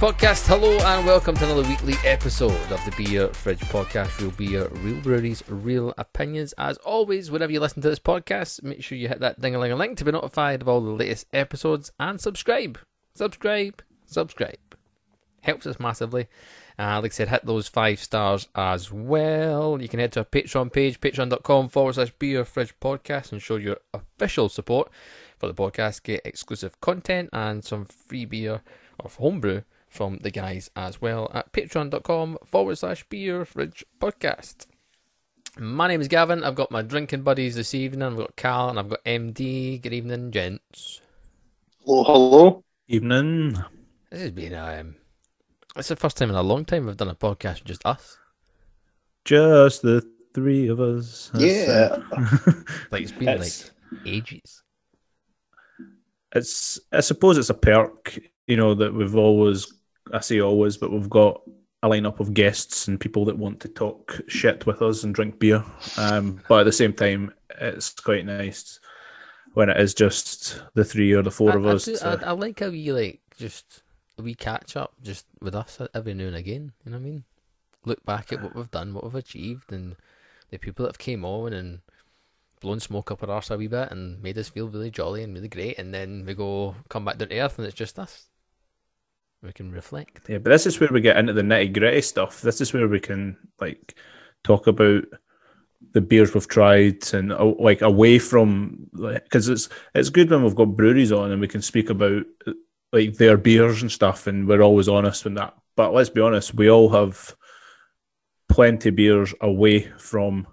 Podcast. Hello and welcome to another weekly episode of the Beer Fridge Podcast. Real beer, real breweries, real opinions. As always, whenever you listen to this podcast, make sure you hit that ding a ling a ling to be notified of all the latest episodes and subscribe. Subscribe, subscribe. Helps us massively. Uh, like I said, hit those five stars as well. You can head to our Patreon page, patreon.com forward slash beer fridge podcast, and show your official support for the podcast. Get exclusive content and some free beer of homebrew from the guys as well at patreon.com forward slash beer fridge podcast. My name is Gavin. I've got my drinking buddies this evening. I've got Cal and I've got MD. Good evening, gents. Hello, hello. Evening. This has been um, it's the first time in a long time we've done a podcast with just us. Just the three of us. Yeah. Like it's been It's- like ages. it's I suppose it's a perk, you know, that we've always I say always, but we've got a lineup of guests and people that want to talk shit with us and drink beer. Um, but at the same time, it's quite nice when it is just the three or the four I, of I us. do- to- I, I like how you like just we catch up just with us every now and again. You know what I mean? Look back at what we've done, what we've achieved, and the people that have came on and blown smoke up our arse a wee bit and made us feel really jolly and really great. And then we go come back down to earth and it's just us. We can reflect. Yeah, but this is where we get into the nitty gritty stuff. This is where we can like talk about the beers we've tried and uh, like away from because it's it's good when we've got breweries on and we can speak about uh, like their beers and stuff and we're always honest with that. But let's be honest, we all have plenty beers away from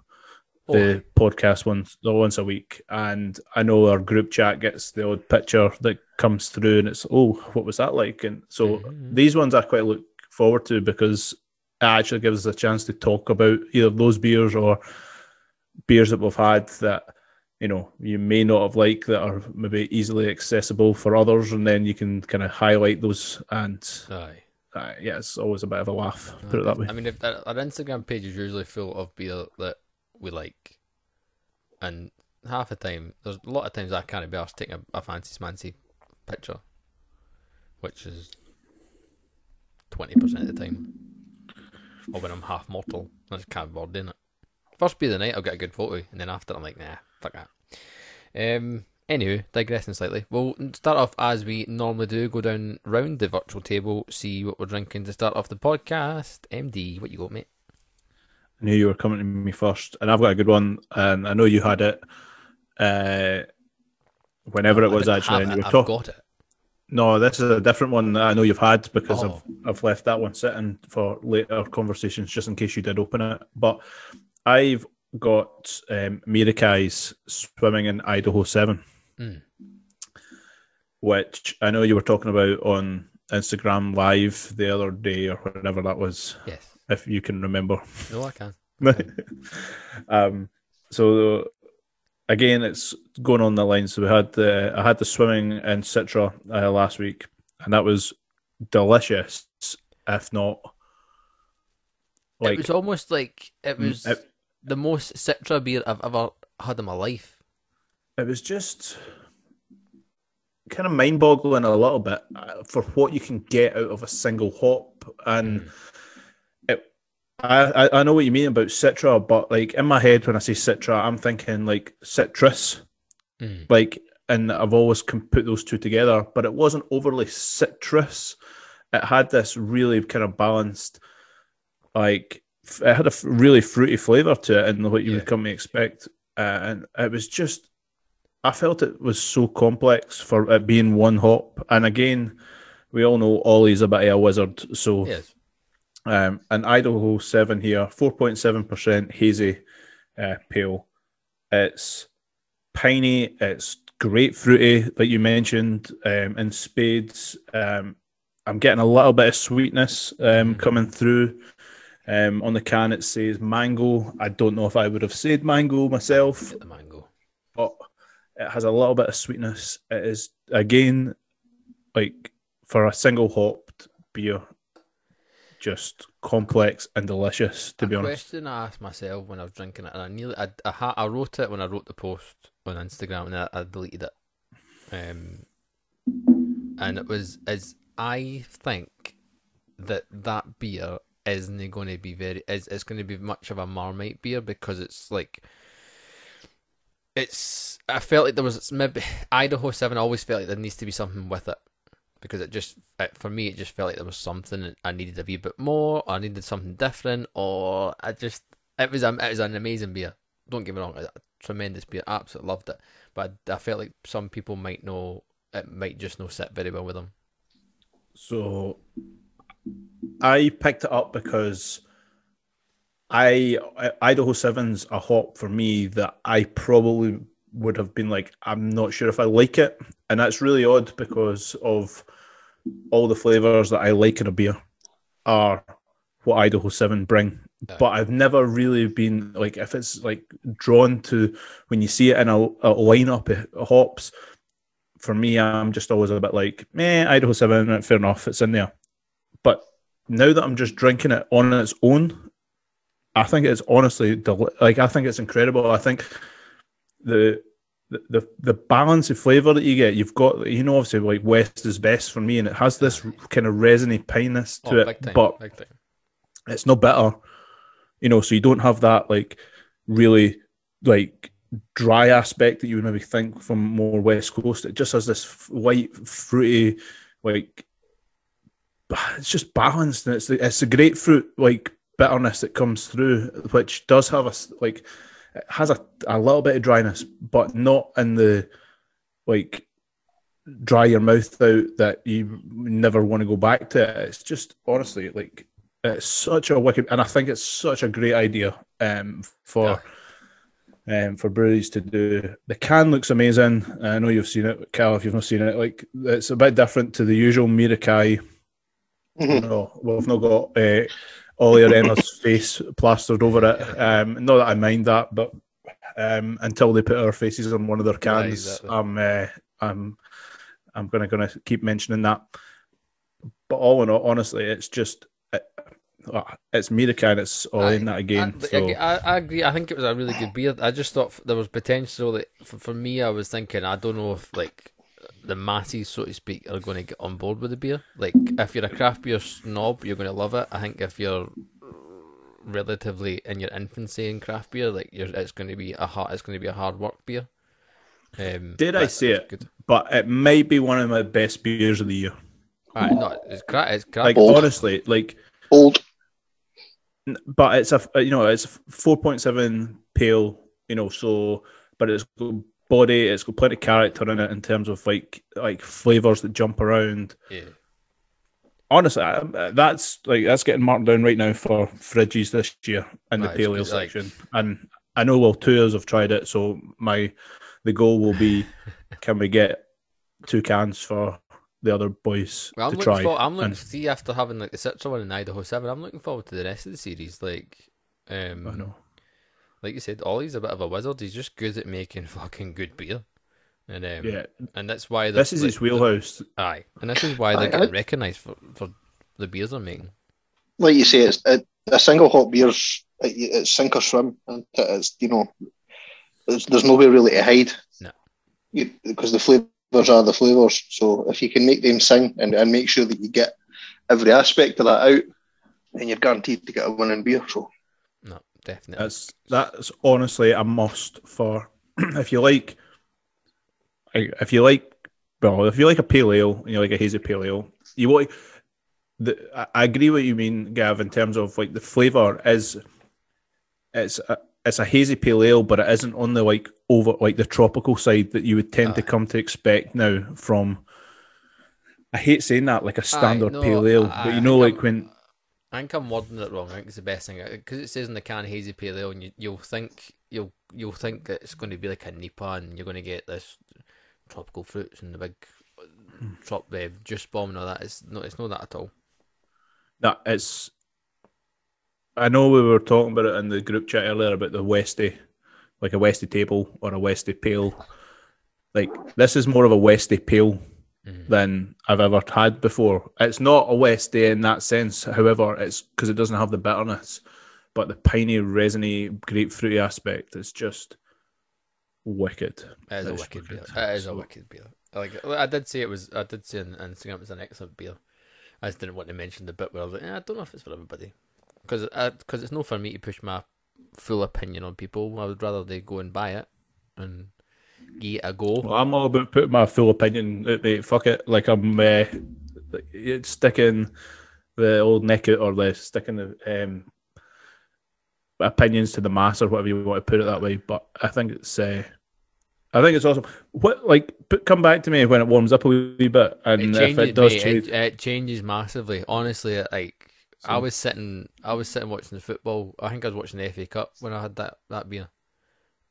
the podcast once once a week, and I know our group chat gets the odd picture that comes through, and it's oh, what was that like? And so Mhm. these ones I quite look forward to because it actually gives us a chance to talk about either those beers or beers that we've had that you know you may not have liked that are maybe easily accessible for others, and then you can kind of highlight those. And Aye. uh, yeah, it's always a bit of a laugh. Put it that way. I mean, if our our Instagram page is usually full of beer that we like, and half the time, there's a lot of times I can't be asked taking a, a fancy smancy picture, which is twenty percent of the time, or when I'm half mortal, I just can't be doing it. First of the night, I'll get a good photo, and then after, I'm like, nah, fuck that. Um. Anywho, digressing slightly, we'll start off as we normally do. Go down round the virtual table, see what we're drinking to start off the podcast. MD, what you got, mate? I knew you were coming to me first, and I've got a good one, and I know you had it. Uh, whenever it was actually, and you were talking. got it. No, this is a different one that I know you've had because Oh. I've I've left that one sitting for later conversations, just in case you did open it. But I've got um, Merakai's swimming in Idaho Seven, Mm. which I know you were talking about on Instagram Live the other day or whenever that was, Yes. If you can remember. No, I can. um, so again, it's going on the line. So we had the I had the swimming in Citra uh, last week, and that was delicious. If not, it like was almost like it was it- the most Citra beer I've ever had in my life. it was just kind of mind boggling a little bit uh, for what you can get out of a single hop and. Mm. I I know what you mean about Citra, but like in my head when I say Citra, I'm thinking like citrus. Mm. like and I've always can put those two together, but it wasn't overly citrus. It had this really kind of balanced, like it had a really fruity flavor to it, and what you Yeah. would come to expect. Uh, and it was just, I felt it was so complex for it being one hop. And again, we all know Ollie's a bit of a wizard, so Yes. Um, an Idaho 7 here, 4.7% hazy uh, pale. It's piney, it's grapefruity, like you mentioned, um, in spades. Um, I'm getting a little bit of sweetness um, Mhm. coming through. Um, on the can, it says mango. I don't know if I would have said mango myself, Get the mango. but it has a little bit of sweetness. It is, again, like for a single hopped beer, just complex and delicious, to a be honest. question I asked myself when I was drinking it, and I nearly, I, I, I wrote it when I wrote the post on Instagram, and I, I deleted it. Um, and it was, is I think that that beer isn't going to be very is it's going to be much of a Marmite beer because it's like it's I felt like there was maybe Idaho Seven I always felt like there needs to be something with it because it just it, for me it just felt like there was something I needed a wee bit more or I needed something different or I just it was a, it was an amazing beer. Don't get me wrong a tremendous beer. Absolutely loved it. But I, I felt like some people might know it might just not sit very well with them. So I picked it up because I Idaho Seven's a hop for me that I probably would have been like, I'm not sure if I like it. And that's really odd because of all the flavors that I like in a beer are what Idaho 7 bring. But I've never really been like, if it's like drawn to when you see it in a, a lineup of hops, for me, I'm just always a bit like, meh, Idaho 7, eh, fair enough, it's in there. But now that I'm just drinking it on its own, I think it's honestly deli- like I think it's incredible. I think the the the balance of flavor that you get, you've got you know obviously like West is best for me, and it has this kind of resiny pineness to oh, it, time, but it's no bitter, you know. So you don't have that like really like dry aspect that you would maybe think from more West Coast. It just has this f- white fruity like it's just balanced and it's the, it's the grapefruit like bitterness that comes through, which does have a like it has a, a little bit of dryness, but not in the like dry your mouth out that you never want to go back to it. It's just honestly like it's such a wicked, and I think it's such a great idea um, for. Um, for breweries to do the can looks amazing. I know you've seen it, Cal. If you've not seen it, like it's a bit different to the usual Merakai Mhm. no, we've not got uh, Ollie Arena's face plastered over it. Um, not that I mind that, but um, until they put our faces on one of their cans, exactly. I'm uh, I'm I'm gonna gonna keep mentioning that. But all in all, honestly, it's just it, uh, it's Merakai. It's all in that again. I, so I, I agree. I think it was a really good beer. I just thought there was potential that for, for me, I was thinking, I don't know if like the masses, so to speak, are going to get on board with the beer. Like, if you're a craft beer snob, you're going to love it. I think if you're relatively in your infancy in craft beer, like you're, it's going to be a hard, it's going to be a hard work beer. Um, Did I but say it? Good. but it might be one of my best beers of the year. Alright, no, it's craft. It's craft. Like Old. honestly, like Old. but it's a you know it's four point seven pale, you know. So, but it's got body, it's got plenty of character in it in terms of like like flavors that jump around. yeah. Honestly, that's like that's getting marked down right now for fridges this year in the Right, pale ale like- section. And I know well two years have tried it, so my the goal will be can we get two cans for the other boys Well, I'm to looking try? for. I'm looking and- see after having like the Citra one in Idaho Seven. I'm looking forward to the rest of the series. Like, um, I know. Like you said, Ollie's a bit of a wizard. He's just good at making fucking good beer, and um, Yeah, and that's why this is like, his wheelhouse. Aye, and this is why they're Aye, getting aye. recognised for for the beers they're making. Like you say, it's it, a single hop beer's it, it's sink or swim, and it's you know, there's, there's nowhere really to hide. No. You, because the flavors are the flavors. So if you can make them sing and, and make sure that you get every aspect of that out, then you're guaranteed to get a winning beer. So No, definitely. That's that's honestly a must for if you like if you like well if you like a pale ale and you like a hazy pale ale you want the I- I agree what you mean Gav in terms of like the flavor is it's a, it's a hazy pale ale but it isn't on the like over like the tropical side that you would tend to come to expect now from I hate saying that like a standard no, pale ale I- but you know think like when I think I'm wording it wrong. I think it's the best thing because it says in the can hazy pale ale, and you, you'll think you'll you'll think that it's going to be like a NEIPA, and you're going to get this tropical fruits and the big Hmm. trop uh, juice bomb and all that. It's no, it's not that at all. that it's I know we were talking about it in the group chat earlier about the Westy, like a Westy table or a Westy pale. Like this is more of a Westy pale Mhm. than I've ever had before. It's not a West Day in that sense, however, it's because it doesn't have the bitterness, but the piney, resiny, grapefruity aspect is just wicked. It is a wicked beer. It is a wicked beer. Like I did say, it was. I did say on Instagram it was an excellent beer. I just didn't want to mention the bit where I was like, eh, I don't know if it's for everybody, because because it's not for me to push my full opinion on people. I would rather they go and buy it and give it a go. Well, I'm all about putting my full opinion out there. Fuck it. Like I'm uh, sticking the old neck out or the sticking the um, opinions to the mass or whatever you want to put it that way. But I think it's uh, I think it's awesome. What like put, come back to me when it warms up a wee bit, and It if it does mate, change, it, it changes massively. Honestly, like I was sitting, I was sitting watching the football. I think I was watching the FA Cup when I had that that beer,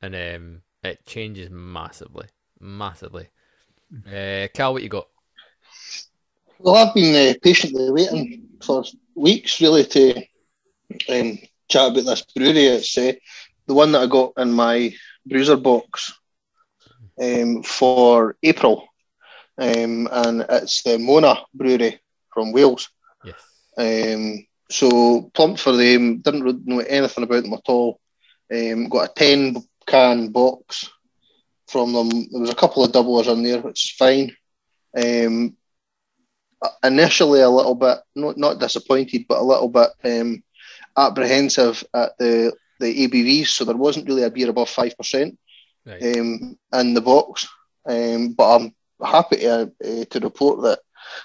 and um, it changes massively, massively. Uh, Cal, what you got? Well, I've been uh, patiently waiting for weeks, really, to um, chat about this brewery. It's uh, the one that I got in my bruiser box um, for April, um, and it's the Mona Brewery from Wales. Yes. Um, so plumped for them. Didn't know anything about them at all. Um, got a ten can box from them. There was a couple of doublers in there, which is fine. Um, initially, a little bit not not disappointed, but a little bit um, apprehensive at the the ABVs. So there wasn't really a beer above five percent Right. um, in the box. Um, but I'm happy to, uh, to report that,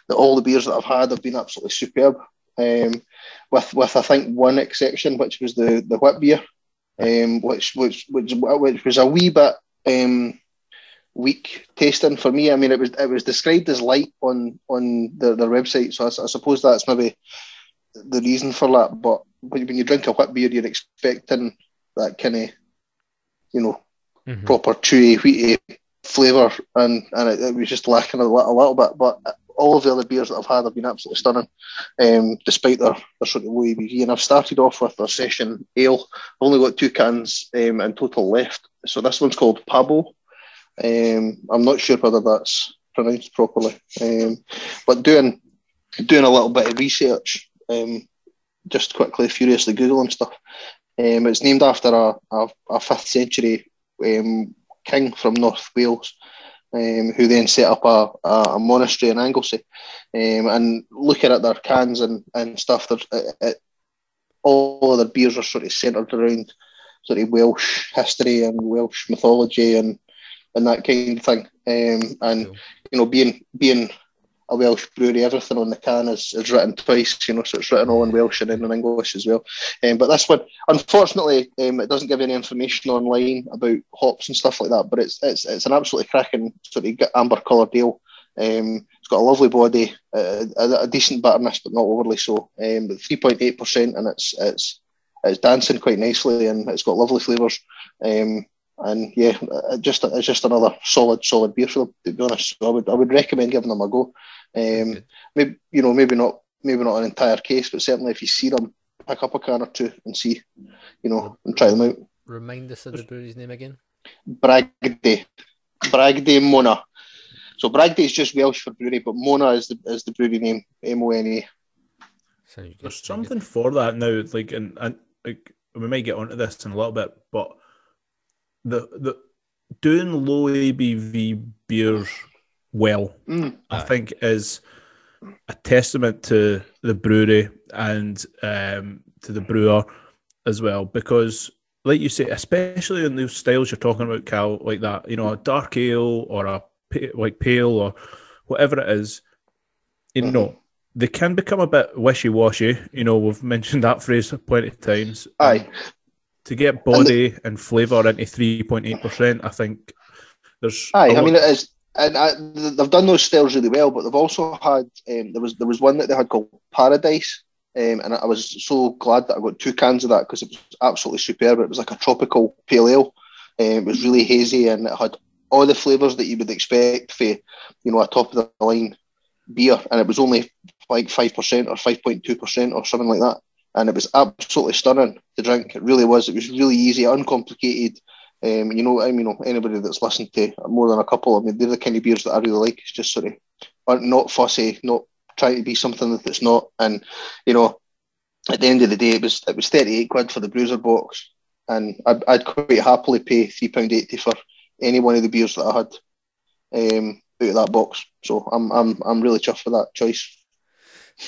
that all the beers that I've had have been absolutely superb. Um, with with I think one exception, which was the the wit beer, um, which which which which was a wee bit um, weak tasting for me. I mean, it was it was described as light on on their, their website, so I, I suppose that's maybe the reason for that. But when you drink a wit beer, you're expecting that kind of you know Mhm. proper chewy, wheaty flavour, and and it, it was just lacking a, a little bit. But all of the other beers that I've had have been absolutely stunning, um, despite their, their sort of low ABV. And I've started off with their session ale. I've only got two cans um, in total left. So this one's called Pabo. Um, I'm not sure whether that's pronounced properly, um, but doing doing a little bit of research, um, just quickly, furiously googling stuff. Um, it's named after a, a, a fifth century king from North Wales, um, who then set up a, a, monastery in Anglesey. Um, and looking at their cans and, and stuff, it, it, all of their beers are sort of centred around sort of Welsh history and Welsh mythology and, and that kind of thing. Um, and Cool. you know, being being a Welsh brewery, everything on the can is, is written twice, you know, so it's written all in Welsh and in English as well. Um, but this one, unfortunately, um, it doesn't give any information online about hops and stuff like that. But it's it's it's an absolutely cracking sort of amber coloured ale. Um, it's got a lovely body, uh, a, a decent bitterness, but not overly so. Um, but three point eight percent, and it's it's it's dancing quite nicely, and it's got lovely flavours. Um, and yeah, it just it's just another solid solid beer for them. To be honest, so I would I would recommend giving them a go. Um, maybe you know maybe not maybe not an entire case, but certainly if you see them, pick up a can or two and see, you know, and try them out. Remind us of the brewery's name again. Bragdy, Bragdy Mona. So Bragdy is just Welsh for brewery, but Mona is the is the brewery name, M O N A. Sounds. There's something for that now. Like, and, and like we might get onto this in a little bit, but the the doing low ABV beers well, Mm. I Aye. think, is a testament to the brewery and um, to the brewer as well. Because, like you say, especially in those styles you're talking about, Cal, like that, you know, a dark ale or a like pale or whatever it is, you Mhm. know, they can become a bit wishy washy. You know, we've mentioned that phrase plenty of times. Aye. To get body and flavour into 3.8%, I think there's. Aye, I mean it is, and I, they've done those styles really well. But they've also had um, there was there was one that they had called Paradise, um, and I was so glad that I got two cans of that because it was absolutely superb. It was like a tropical pale ale. Um, it was really hazy and it had all the flavours that you would expect for you know a top of the line beer, and it was only like five percent or five point two percent or something like that. And it was absolutely stunning to drink. It really was. It was really easy, uncomplicated. Um, you know, I mean, you know, anybody that's listened to more than a couple, I mean, they're the kind of beers that I really like. It's just sort of not fussy, not trying to be something that it's not. And you know, at the end of the day, it was it was thirty eight quid for the bruiser box, and I'd, I'd quite happily pay three pound eighty for any one of the beers that I had um, out of that box. So I'm I'm I'm really chuffed with that choice.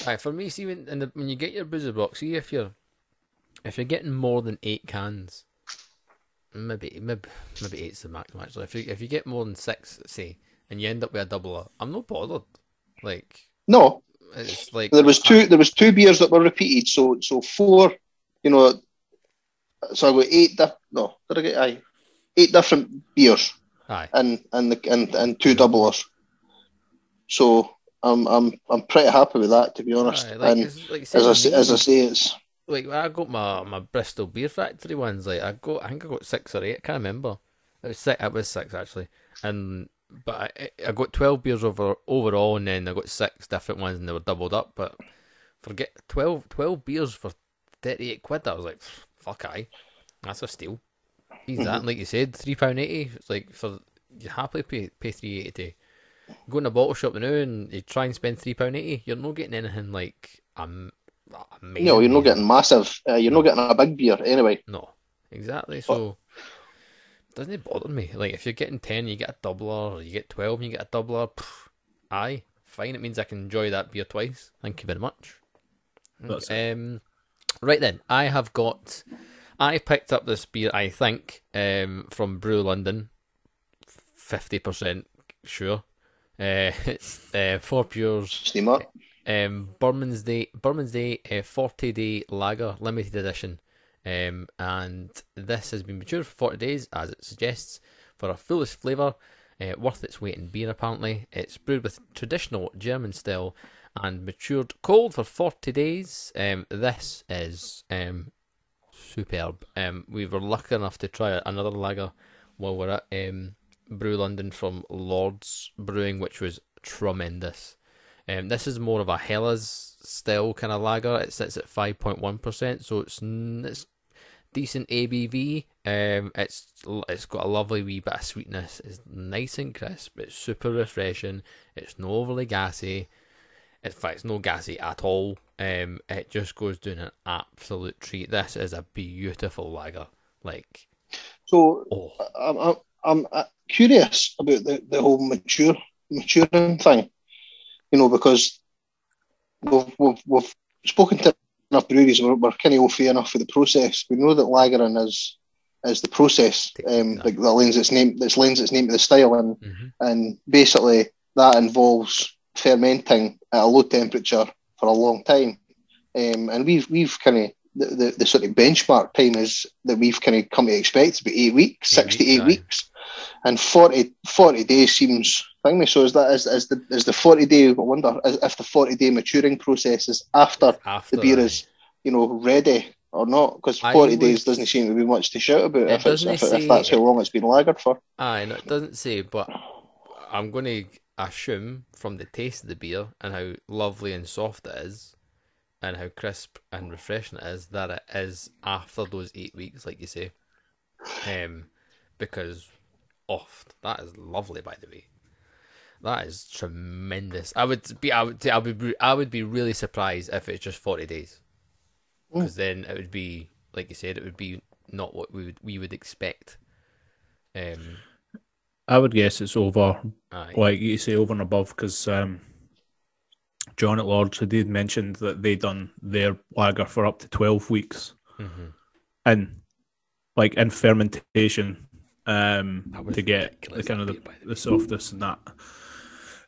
Aye, for me, see when, the, when you get your boozer box, see if you're if you're getting more than eight cans, maybe maybe maybe eight's the maximum. Actually, if you if you get more than six, say, and you end up with a double, I'm not bothered. Like No, it's like there was two. There was two beers that were repeated. So so four, you know. So I got eight. Di- no, did I get aye? Eight different beers Aye, and and the and, and two doublers. So I'm I'm I'm pretty happy with that to be honest. aye, like, and like as I with say, me, as I say, it's like I got my my Bristol Beer Factory ones. Like I got, I think I got six or eight. I can't remember. It was six. It was six actually, and but I, I got twelve beers over overall, and then I got six different ones, and they were doubled up. But forget 12, 12 beers for thirty eight quid. I was like, fuck, I. that's a steal. He's that, like you said, three pound eighty. It's like for you happily pay pay three eighty to go in a bottle shop now, and you try and spend three pound eighty. You're not getting anything like um amazing. you know you're not getting massive. Uh, you're not getting a big beer anyway. No, exactly. So doesn't it bother me? Like if you're getting ten, you get a doubler, or you get twelve, and you get a doubler. pff, aye, fine. It means I can enjoy that beer twice. Thank you very much. That's Um, right then, I have got. I picked up this beer. I think um, from Brew London, fifty percent sure. Uh, it's uh, Fourpure's Steam up. Um, Bermondsey, Burman's Day, uh, forty day lager, limited edition, um, and this has been matured for forty days, as it suggests, for a fullest flavour, uh, worth its weight in beer. Apparently, it's brewed with traditional German style and matured cold for forty days. Um, this is um, superb. Um, we were lucky enough to try another lager while we're at um, Brew London from Lords Brewing, which was tremendous. Um, this is more of a Helles style kind of lager. It sits at five point one percent, so it's it's decent ABV. Um, it's it's got a lovely wee bit of sweetness. It's nice and crisp. It's super refreshing. It's not overly gassy. In fact, it's no gassy at all. Um, it just goes down an absolute treat. This is a beautiful lager. Like, So oh, I'm I'm, I'm uh, curious about the, the whole mature maturing thing. You know, because we've we've, we've spoken to enough breweries. We're, we're kind of au fait enough with the process. We know that lagering is is the process um, like that lends its name that lends its name to the style, and mhm. and basically that involves fermenting at a low temperature for a long time. Um, and we've we've kind of the, the, the sort of benchmark time is that we've kind of come to expect to be eight weeks, Eight six to eight weeks, and 40, 40 days seems thingy. So is that is, is the is the forty day? I wonder if the forty day maturing process is after after the beer is you know ready or not? Because forty would- days doesn't seem to be much to shout about It if, it's, if, say- if that's how long it's been lagered for. Aye, no, it doesn't say, but I'm going to assume from the taste of the beer and how lovely and soft it is, and how crisp and refreshing it is, that it is after those eight weeks, like you say. Um, because, oh, that is lovely, by the way. That is tremendous. I would be, I would, I would, be, I would be really surprised if it's just forty days, because then it would be, like you said, it would be not what we would we would expect. Um, I would guess it's over, aye. like you say, over and above, because um, John at Lords had did mentioned that they'd done their lager for up to twelve weeks, Mhm. and like in fermentation, um, to get the kind of the, beer, the the softness and that.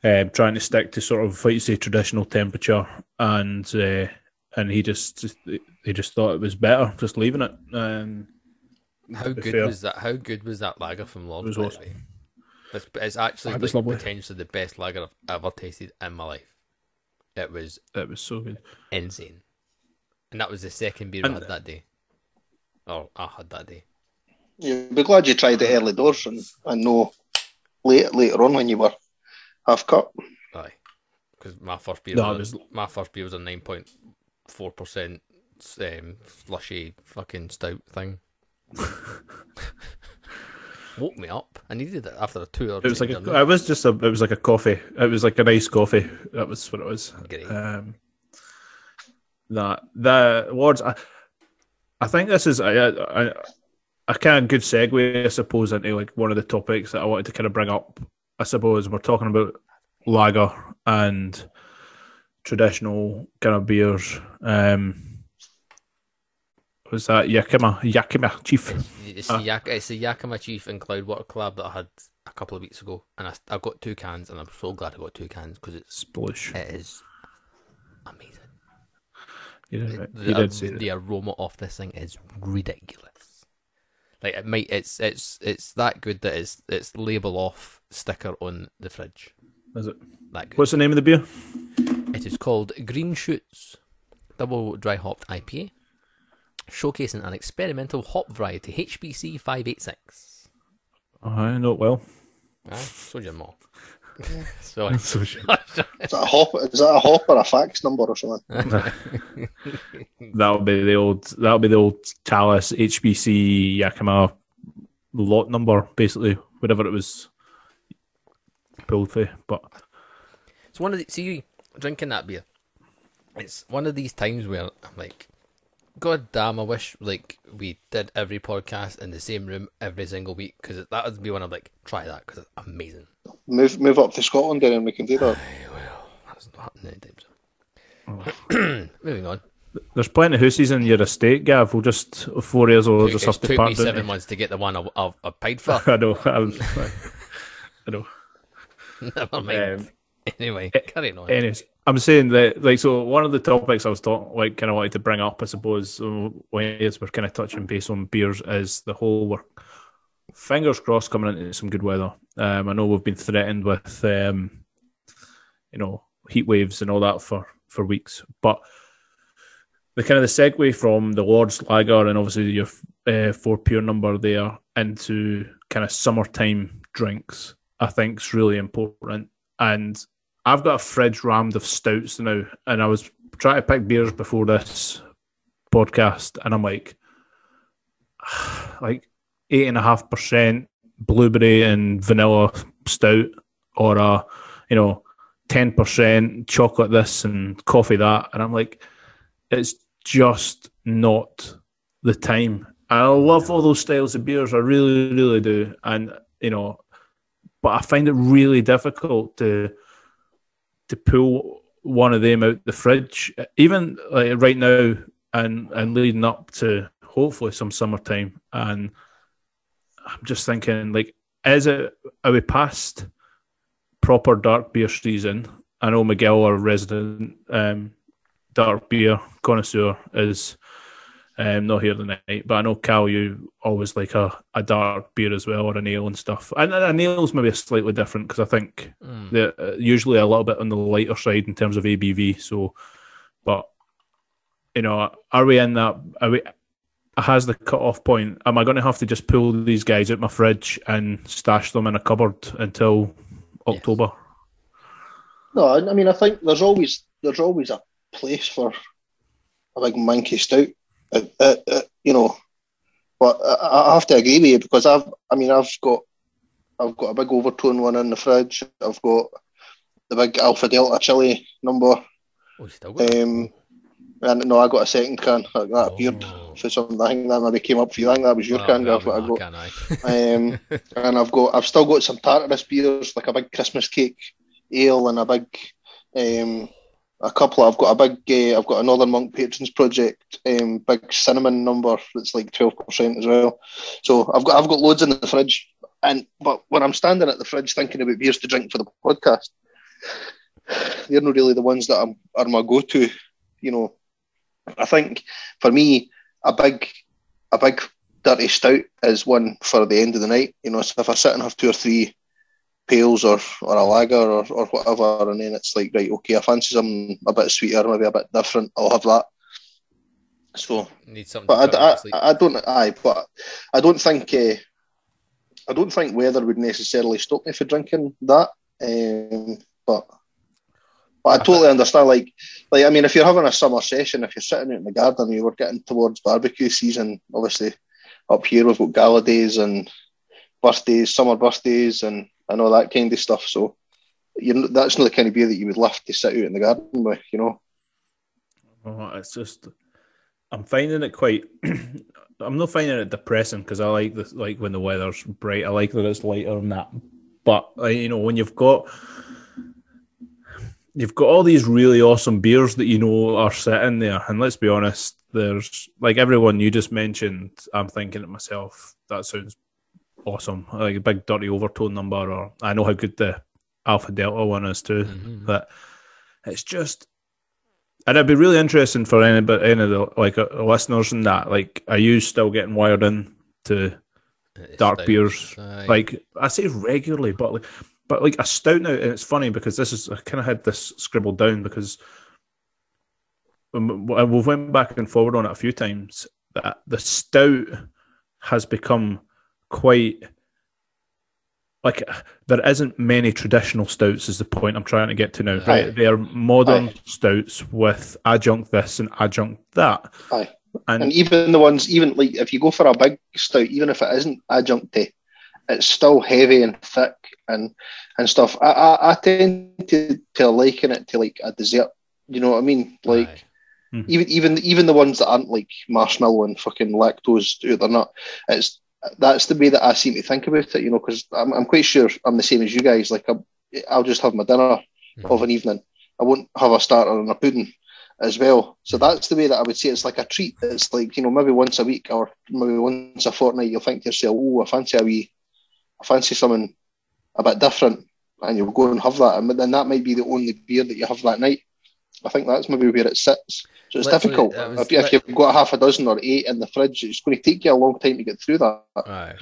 Um, trying to stick to sort of, like you say, traditional temperature, and uh, and he just he just thought it was better just leaving it. Um, How good fair. was that? How good was that lager from Lord? It was by awesome. It's, it's actually It was like, potentially the best lager I've ever tasted in my life. It was It was so good. insane, and that was the second beer And- I had that day. Or I had that day. You'd be glad you tried it early doors and, and no late later on when you were half cut. Aye, because my first beer, No, was, it a, my first beer was a nine point four percent um slushy fucking stout thing. Woke me up. I needed it after a two hour. It was like a, it was just a, it was like a coffee. It was like a nice coffee. That was what it was. Great. Um, that the Lords. I, I think this is a, a, a kind of good segue, I suppose, into like one of the topics that I wanted to kind of bring up. I suppose we're talking about lager and traditional kind of beers. Um, was that Yakima Yakima Chief? It's, the Yak- it's the Yakima Chief and Cloudwater collab that I had a couple of weeks ago, and I, I got two cans, and I'm so glad I got two cans because it's Splish. it is amazing. You did, right. The, you did say the that. aroma of this thing is ridiculous. Like it might, it's it's it's that good that it's it's label off sticker on the fridge. Is it? That good. What's the name of the beer? It is called Green Shoots Double Dry Hopped IPA, showcasing an experimental hop variety HBC 586. Oh, I know it well. Ah, so your mom. Sorry. So sure. Is that a hop? Is that a hop or a fax number or something? That'll be the old. That'll be the old Chalice HBC Yakima lot number, basically, whatever it was pulled for. But It's one of the see you drinking that beer. It's one of these times where I'm like, God damn! I wish like we did every podcast in the same room every single week because that would be when I'm like, try that because it's amazing. Move move up to Scotland then and we can do that. Well, that's not happening anytime soon. Moving on. there's plenty of hoosies in your estate, Gav. We'll just four years old. Just it have to took part me seven we? months to get the one I, I, I paid for. I know. I, was, I know. Never mind. Um, anyway, carry on. Anyways, I'm saying that, like, so one of the topics I was talking, like, kind of wanted to bring up, I suppose, uh, when we're kind of touching base on beers, is the whole work. Fingers crossed, coming into some good weather. Um, I know we've been threatened with, um, you know, heat waves and all that for for weeks, but the kind of the segue from the Lord's Lager and obviously your uh, Fourpure number there into kind of summertime drinks, I think is really important. And I've got a fridge rammed of stouts now, and I was trying to pick beers before this podcast, and I'm like, like eight and a half percent blueberry and vanilla stout, or a you know ten percent chocolate this and coffee that, and I'm like, it's just not the time. I love all those styles of beers, I really, really do, and you know, but I find it really difficult to to pull one of them out the fridge, even like right now and and leading up to hopefully some summertime. And I'm just thinking, like, is it are we past proper dark beer season? I know Miguel, our resident um, dark beer connoisseur, is um, not here tonight, but I know Cal, you always like a, a dark beer as well, or a ale and stuff. And a ale's maybe slightly different because I think Mm. they're uh, usually a little bit on the lighter side in terms of ABV. So, but you know, are we in that? Are we? Has the cut off point? Am I going to have to just pull these guys out my fridge and stash them in a cupboard until Yes. October? No, I I mean I think there's always there's always a place for a big manky stout, uh, uh, uh, you know. But I, I have to agree with you because I've I mean I've got I've got a big overtone one in the fridge. I've got the big Alpha Delta chili number. Oh, still got? Um, and no, I got a second can. I got beard Oh. for something. I think that maybe came up for you. I think that was your Oh, can, that'll What I got. can, aye. Um, and I've got I've still got some Tartarus beers, like a big Christmas cake ale and a big um a couple I've got a big uh, I've got another Monk Patrons Project um big cinnamon number that's like twelve percent as well. So I've got I've got loads in the fridge and but when I'm standing at the fridge thinking about beers to drink for the podcast, they're not really the ones that I'm, are my go to. You know, I think for me a big a big dirty stout is one for the end of the night. You know, so if I sit and have two or three pails or, or a lager or, or whatever, and then it's like, right, okay, I fancy something a bit sweeter, maybe a bit different, I'll have that. So, Need something but to I, I, I don't, aye, but I don't think, uh, I don't think weather would necessarily stop me for drinking that. Um, but, but I totally understand. Like, like I mean, if you're having a summer session, if you're sitting out in the garden, you were getting towards barbecue season. Obviously, up here we've got gala days and birthdays, summer birthdays, and and all that kind of stuff. So, you that's not the kind of beer that you would love to sit out in the garden with. You know, Oh, it's just I'm finding it quite. I'm not finding it depressing because I like the like when the weather's bright. I like that it's lighter than that. But you know, when you've got you've got all these really awesome beers that you know are sitting there, and let's be honest, there's like everyone you just mentioned. I'm thinking to myself, that sounds awesome, like a big dirty overtone number, or I know how good the Alpha Delta one is too. Mhm. But it's just, and it'd be really interesting for any but any of the like uh, listeners and that. Like, are you still getting wired in to It's dark stouts, beers, aye. like I say regularly, but like, but like a stout now, and it's funny because this is I kind of had this scribbled down because we've went back and forward on it a few times that the stout has become quite like there isn't many traditional stouts is the point I'm trying to get to now. Aye. Right, they are modern Aye. stouts with adjunct this and adjunct that, Aye. and, And even the ones, even like if you go for a big stout, even if it isn't adjuncty, it's still heavy and thick and and stuff. I I, I tend to, to liken it to like a dessert. You know what I mean? Like Aye. Mm-hmm. even even even the ones that aren't like marshmallow and fucking lactose, they're not. It's that's the way that I seem to think about it. You know, because I'm I'm quite sure I'm the same as you guys. Like I'm, I'll just have my dinner Mhm. of an evening. I won't have a starter and a pudding as well. So that's the way that I would say it's like a treat. It's like, you know, maybe once a week or maybe once a fortnight you'll think to yourself, oh, I fancy a wee, I fancy something a bit different. And you'll go and have that. And then that might be the only beer that you have that night. I think that's maybe where it sits. So it's Literally, difficult. that was If, if you've got half a dozen or eight in the fridge, it's going to take you a long time to get through that. Aye.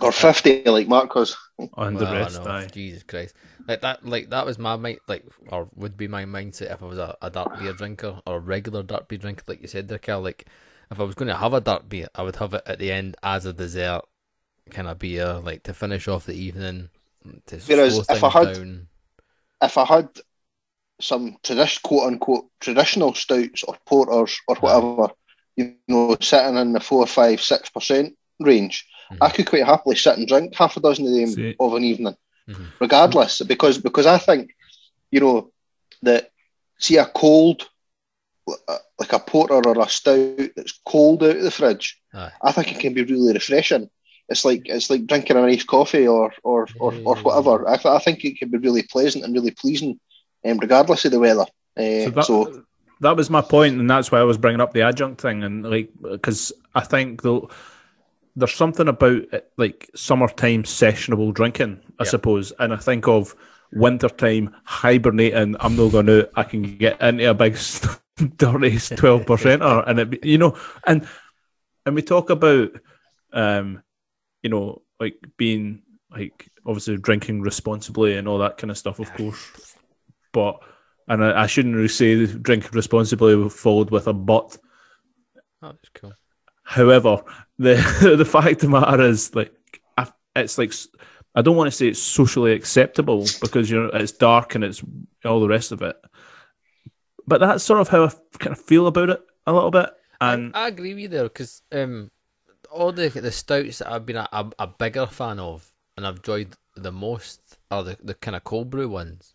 Or 50 like Mark was. and the Well, rest. aye. Jesus Christ. Like that like that was my mind like or would be my mindset if I was a, a dark beer drinker or a regular dark beer drinker, like you said there, Cal. Like if I was gonna have a dark beer, I would have it at the end as a dessert kind of beer, like to finish off the evening. To Whereas slow if I had- down. if I had some tradition, quote unquote, traditional stouts or porters or whatever, you know, sitting in the four, five, six percent range, I Mhm. could quite happily sit and drink half a dozen of them of an evening, Mhm. regardless, because because I think, you know, that see a cold, uh, like a porter or a stout that's cold out of the fridge, Aye. I think it can be really refreshing. It's like it's like drinking a nice coffee or or, or, or whatever. I, th- I think it can be really pleasant and really pleasing, um, regardless of the weather. Uh, So that, so that was my point, and that's why I was bringing up the adjunct thing, and like because I think the, there's something about like summertime sessionable drinking, I Yeah. suppose, and I think of wintertime hibernating. I'm not going to. I can get into a big dirty twelve percenter, and it, you know, and and we talk about, um, you know, like being like obviously drinking responsibly and all that kind of stuff, of course, but and I, I shouldn't really say drink responsibly followed with a but. Oh, that's cool. However, the the fact of the matter is like I, it's like I don't want to say it's socially acceptable because you know it's dark and it's all the rest of it, but that's sort of how I kind of feel about it a little bit. And I, I agree with you there because um, all the the stouts that I've been a, a, a bigger fan of and I've enjoyed the most are the, the kind of cold brew ones.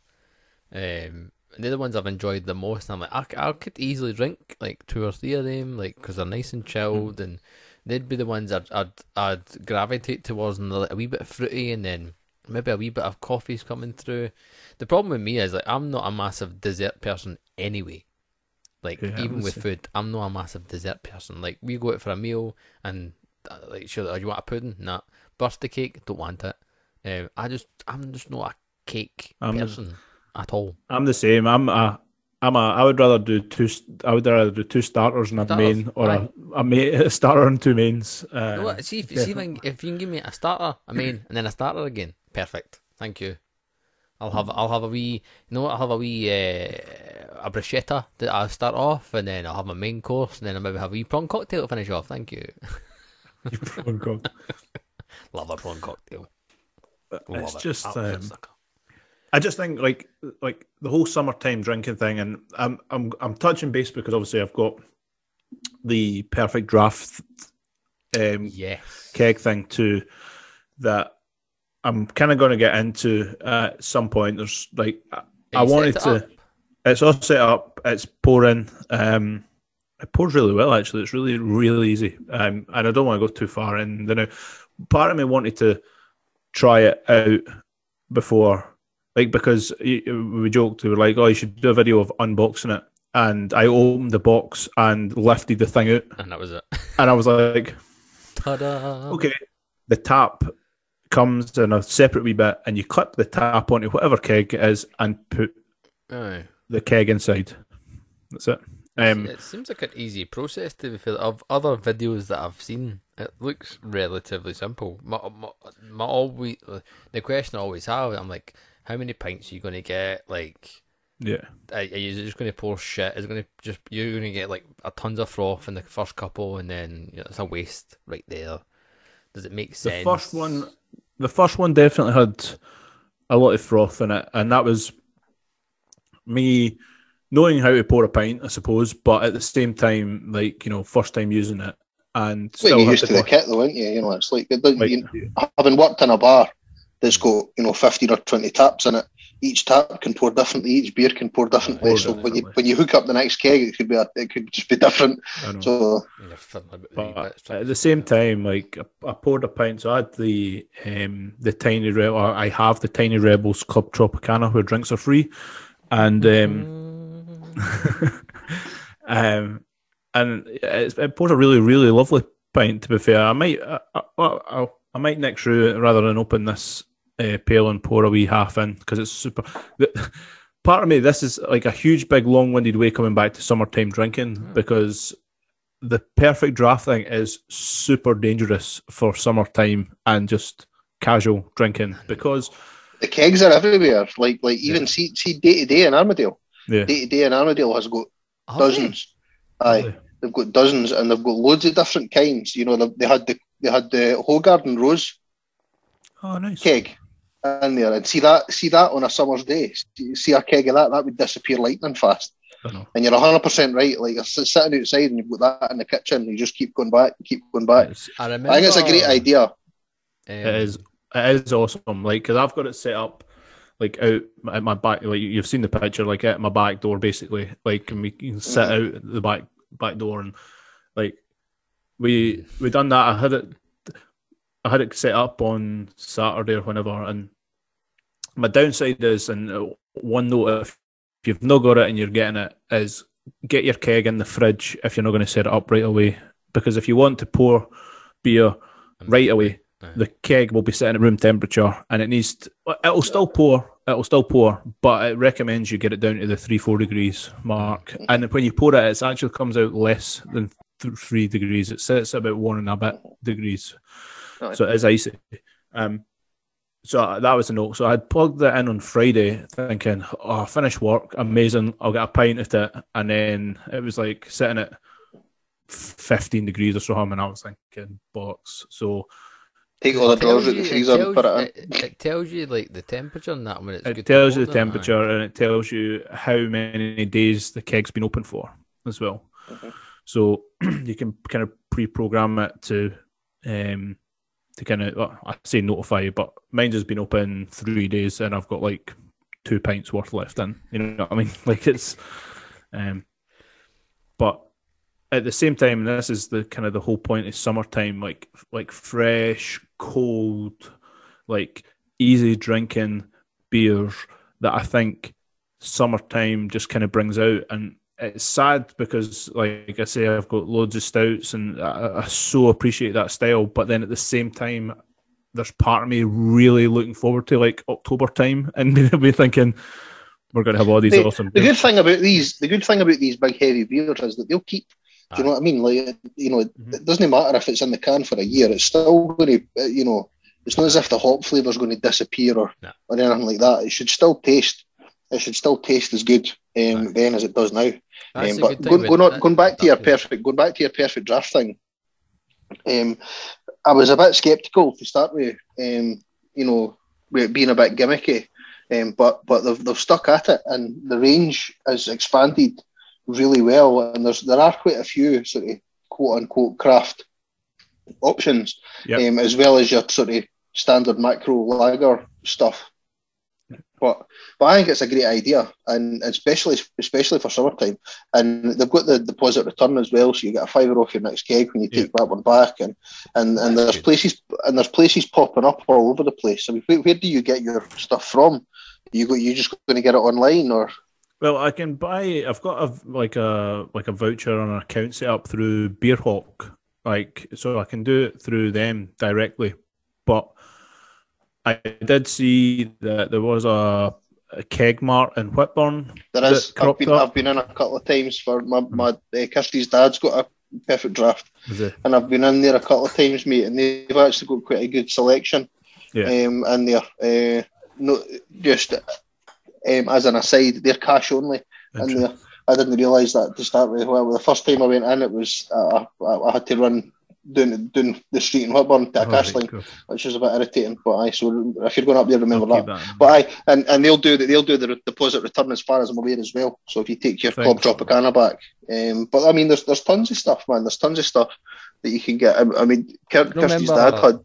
Um, they're the ones I've enjoyed the most. And I'm like, I, I could easily drink like two or three of them, like because they're nice and chilled, and they'd be the ones I'd I'd, I'd gravitate towards, and they're like a wee bit fruity, and then maybe a wee bit of coffee's coming through. The problem with me is like I'm not a massive dessert person anyway. Like Yeah, even with food, I'm not a massive dessert person. Like we go out for a meal and uh, like sure, oh, you want a pudding? Nah. Birthday cake? Don't want it. Um, I just I'm just not a cake I'm person at all. I'm the same. I'm a I'm a. I would rather do two. I would rather do two starters and a Starters, main, or aye. a, a, main, a starter and two mains. You know Uh, what? See if, see if, I can, if you can give me a starter, a main, and then a starter again. Perfect. Thank you. I'll have I'll have a wee. You know what? I'll have a wee uh, a bruschetta that I'll start off, and then I'll have my main course, and then I'll maybe have a wee prawn cocktail to finish off. Thank you. oh God. Love a prawn cocktail. Love It's it. just. Um. I just think like like the whole summertime drinking thing, and I'm I'm I'm touching base because obviously I've got the perfect draft um, Yes. keg thing too that I'm kind of going to get into at some point. There's like I, I wanted to. up? It's all set up. It's pouring. Um, it pours really well. Actually, it's really really easy. Um, and I don't want to go too far in. Know, part of me wanted to try it out before like because we joked, we were like, "Oh, you should do a video of unboxing it." And I opened the box and lifted the thing out, and that was it. and I was like, Ta-da! "Okay." The tap comes in a separate wee bit, and you clip the tap onto whatever keg it is, and put the keg inside. That's it. Um, it seems like an easy process to be fair. Of other videos that I've seen, it looks relatively simple. My, my, my always the question I always have, I'm like, how many pints are you going to get? Like, yeah, are, are you just going to pour shit? Is it going to just you're going to get like a tons of froth in the first couple, and then you know, it's a waste right there. Does it make sense? The first one, the first one definitely had a lot of froth in it, and that was me knowing how to pour a pint, I suppose, but at the same time, like you know, first time using it, and Well, still you had used to the kit though, weren't you? You know, it's like, like- you, having worked in a bar that's got you know fifteen or twenty taps in it. Each tap can pour differently. Each beer can pour differently. Pour so when you when you hook up the next keg, it could be a, it could just be different. I know. So You're fiddling about the wee But at the same time, like I, I poured a pint, so I had the um the tiny rebel. I have the tiny rebels Club Tropicana where drinks are free, and um, um and it's, it pours a really really lovely pint. To be fair, I might I, I, I, I might nick through rather than open this uh, pale and pour a wee half in because it's super. Part of me, this is like a huge, big, long-winded way coming back to summertime drinking because the perfect draft thing is super dangerous for summertime and just casual drinking because the kegs are everywhere. Like like even see see day to day in Armadale. yeah, Day to day in Armadale has got Have they? dozens. Aye, they've got dozens, and they've got loads of different kinds. You know, they, they had the they had the Hoegaarden Rose oh nice. keg in there, and see that see that on a summer's day. See, see a keg of that, that would disappear lightning fast. And you're hundred percent right. Like you're sitting outside and you've got that in the kitchen, and you just keep going back, keep going back. I remember. I think it's a great idea. Um, it is it is awesome. Like because I've got it set up like out at my back. Like you've seen the picture, like at my back door, basically. Like and we can sit Mhm. out the back back door and like we we done that. I had it. I had it set up on Saturday or whenever, and my downside is, and uh, one note if you've not got it and you're getting it, is get your keg in the fridge if you're not going to set it up right away. Because if you want to pour beer right away, the keg will be sitting at room temperature, and it needs. To, it'll still pour. It'll still pour, but it recommends you get it down to the three four degrees mark. And when you pour it, it actually comes out less than th- three degrees. It sits about one and a bit degrees, Aye. so it is icy. Um, so that was a note. So I had plugged that in on Friday, thinking, "Oh, I finished work, amazing. I'll get a pint of it." And then it was like sitting at fifteen degrees or something, and I was thinking, "Box." So Take all the It tells drawers out the you- freezer and put it in. It, it tells you like the temperature and that when it's it good tells you the temperature and it tells you how many days the keg's been open for as well. So you can kind of pre-program it to um to kind of well, I say notify but mine's has been open three days and I've got like two pints worth left in. You know what I mean? Like it's um but at the same time, this is the kind of the whole point is summertime, like like fresh, cold, like easy drinking beers that I think summertime just kind of brings out. And it's sad because, like I say, I've got loads of stouts and I, I so appreciate that style. But then at the same time, there's part of me really looking forward to like October time and be thinking we're going to have all these The- awesome. The good thing about these, the good thing about these big heavy beers is that they'll keep. Do you know what I mean? Like, you know, Mhm. it doesn't matter if it's in the can for a year. It's still going to, you know, it's not as if the hop flavour is going to disappear or, No. or anything like that. It should still taste. It should still taste as good um, Right. then as it does now. That's Um, but going, going, on, that- going back to your perfect, going back to your perfect draft thing. Um, I was a bit sceptical to start with. Um, you know, with it being a bit gimmicky. Um, but but they've, they've stuck at it, and the range has expanded really well. And there's there are quite a few sort of quote unquote craft options, Yep. um, as well as your sort of standard macro lager stuff. But but I think it's a great idea, and especially especially for summertime. And they've got the deposit return as well, so you get a fiver off your next keg when you take that one back. And and, and That's there's good. places and there's places popping up all over the place. I mean, where, where do you get your stuff from? You go, you just going to get it online or? Well, I can buy. I've got a like a like a voucher on an account set up through Beerhawk, like so I can do it through them directly. But I did see that there was a, a keg mart in Whitburn. There that is. I've been, up. I've been in a couple of times for my my uh, Kirsty's dad's got a perfect draft, and I've been in there a couple of times, mate, and they've actually got quite a good selection. Yeah. Um, in there, uh, no, just um, as an aside, they're cash only in there. I didn't realise that to start with. Well, the first time I went in, it was uh, I, I had to run down down the street in Whitburn to a Oh, cash right, line, cool. which is a bit irritating. But I so if you're going up there, remember that. that. But I and, and they'll do the, they'll do the deposit return as far as I'm aware as well. So if you take your Thanks. Club Tropicana back, um, but I mean, there's there's tons of stuff, man. There's tons of stuff that you can get. I, I mean, Kirk, Remember- Kirsty's dad had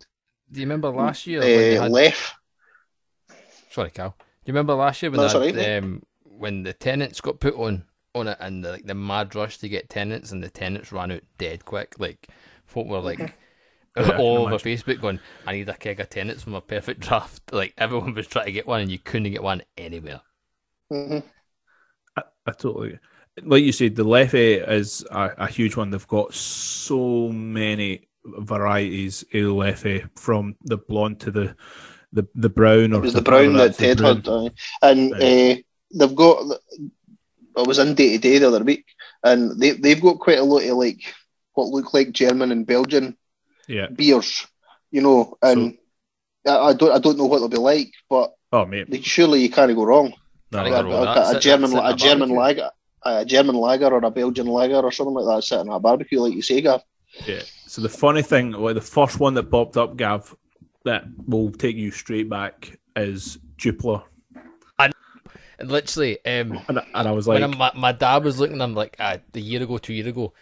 Do you remember last year uh, had Left. Sorry, Cal. Do you remember last year when That's they all right, had, mate. um, when the Tennent's got put on on it and the, like the mad rush to get Tennent's and the Tennent's ran out dead quick? Like folk were like Yeah, all over imagine. Facebook going, "I need a keg of Tennent's from a perfect draft." Like everyone was trying to get one and you couldn't get one anywhere. hmm I, I totally like you said. The Leffe is a, a huge one. They've got so many varieties of Leffe, from the blonde to the the the brown. Or It was to the brown that the Ted brown. had, aye. and Aye. uh, they've got. I was in day to day the other week, and they they've got quite a lot of like what look like German and Belgian Yeah. beers, you know, and I, I don't I don't know what they'll be like, but Oh mate. they- surely you can't go wrong. No, think A, I'd a- a German sit a a German barbecue. lager, a German lager or a Belgian lager or something like that sitting at a barbecue, like you say, Gav. Yeah. So the funny thing, like the first one that popped up, Gav, that will take you straight back is Jupiler, And literally, um, and, I- and I was like, when my, my dad was looking, I'm like, uh, the year ago, two year ago,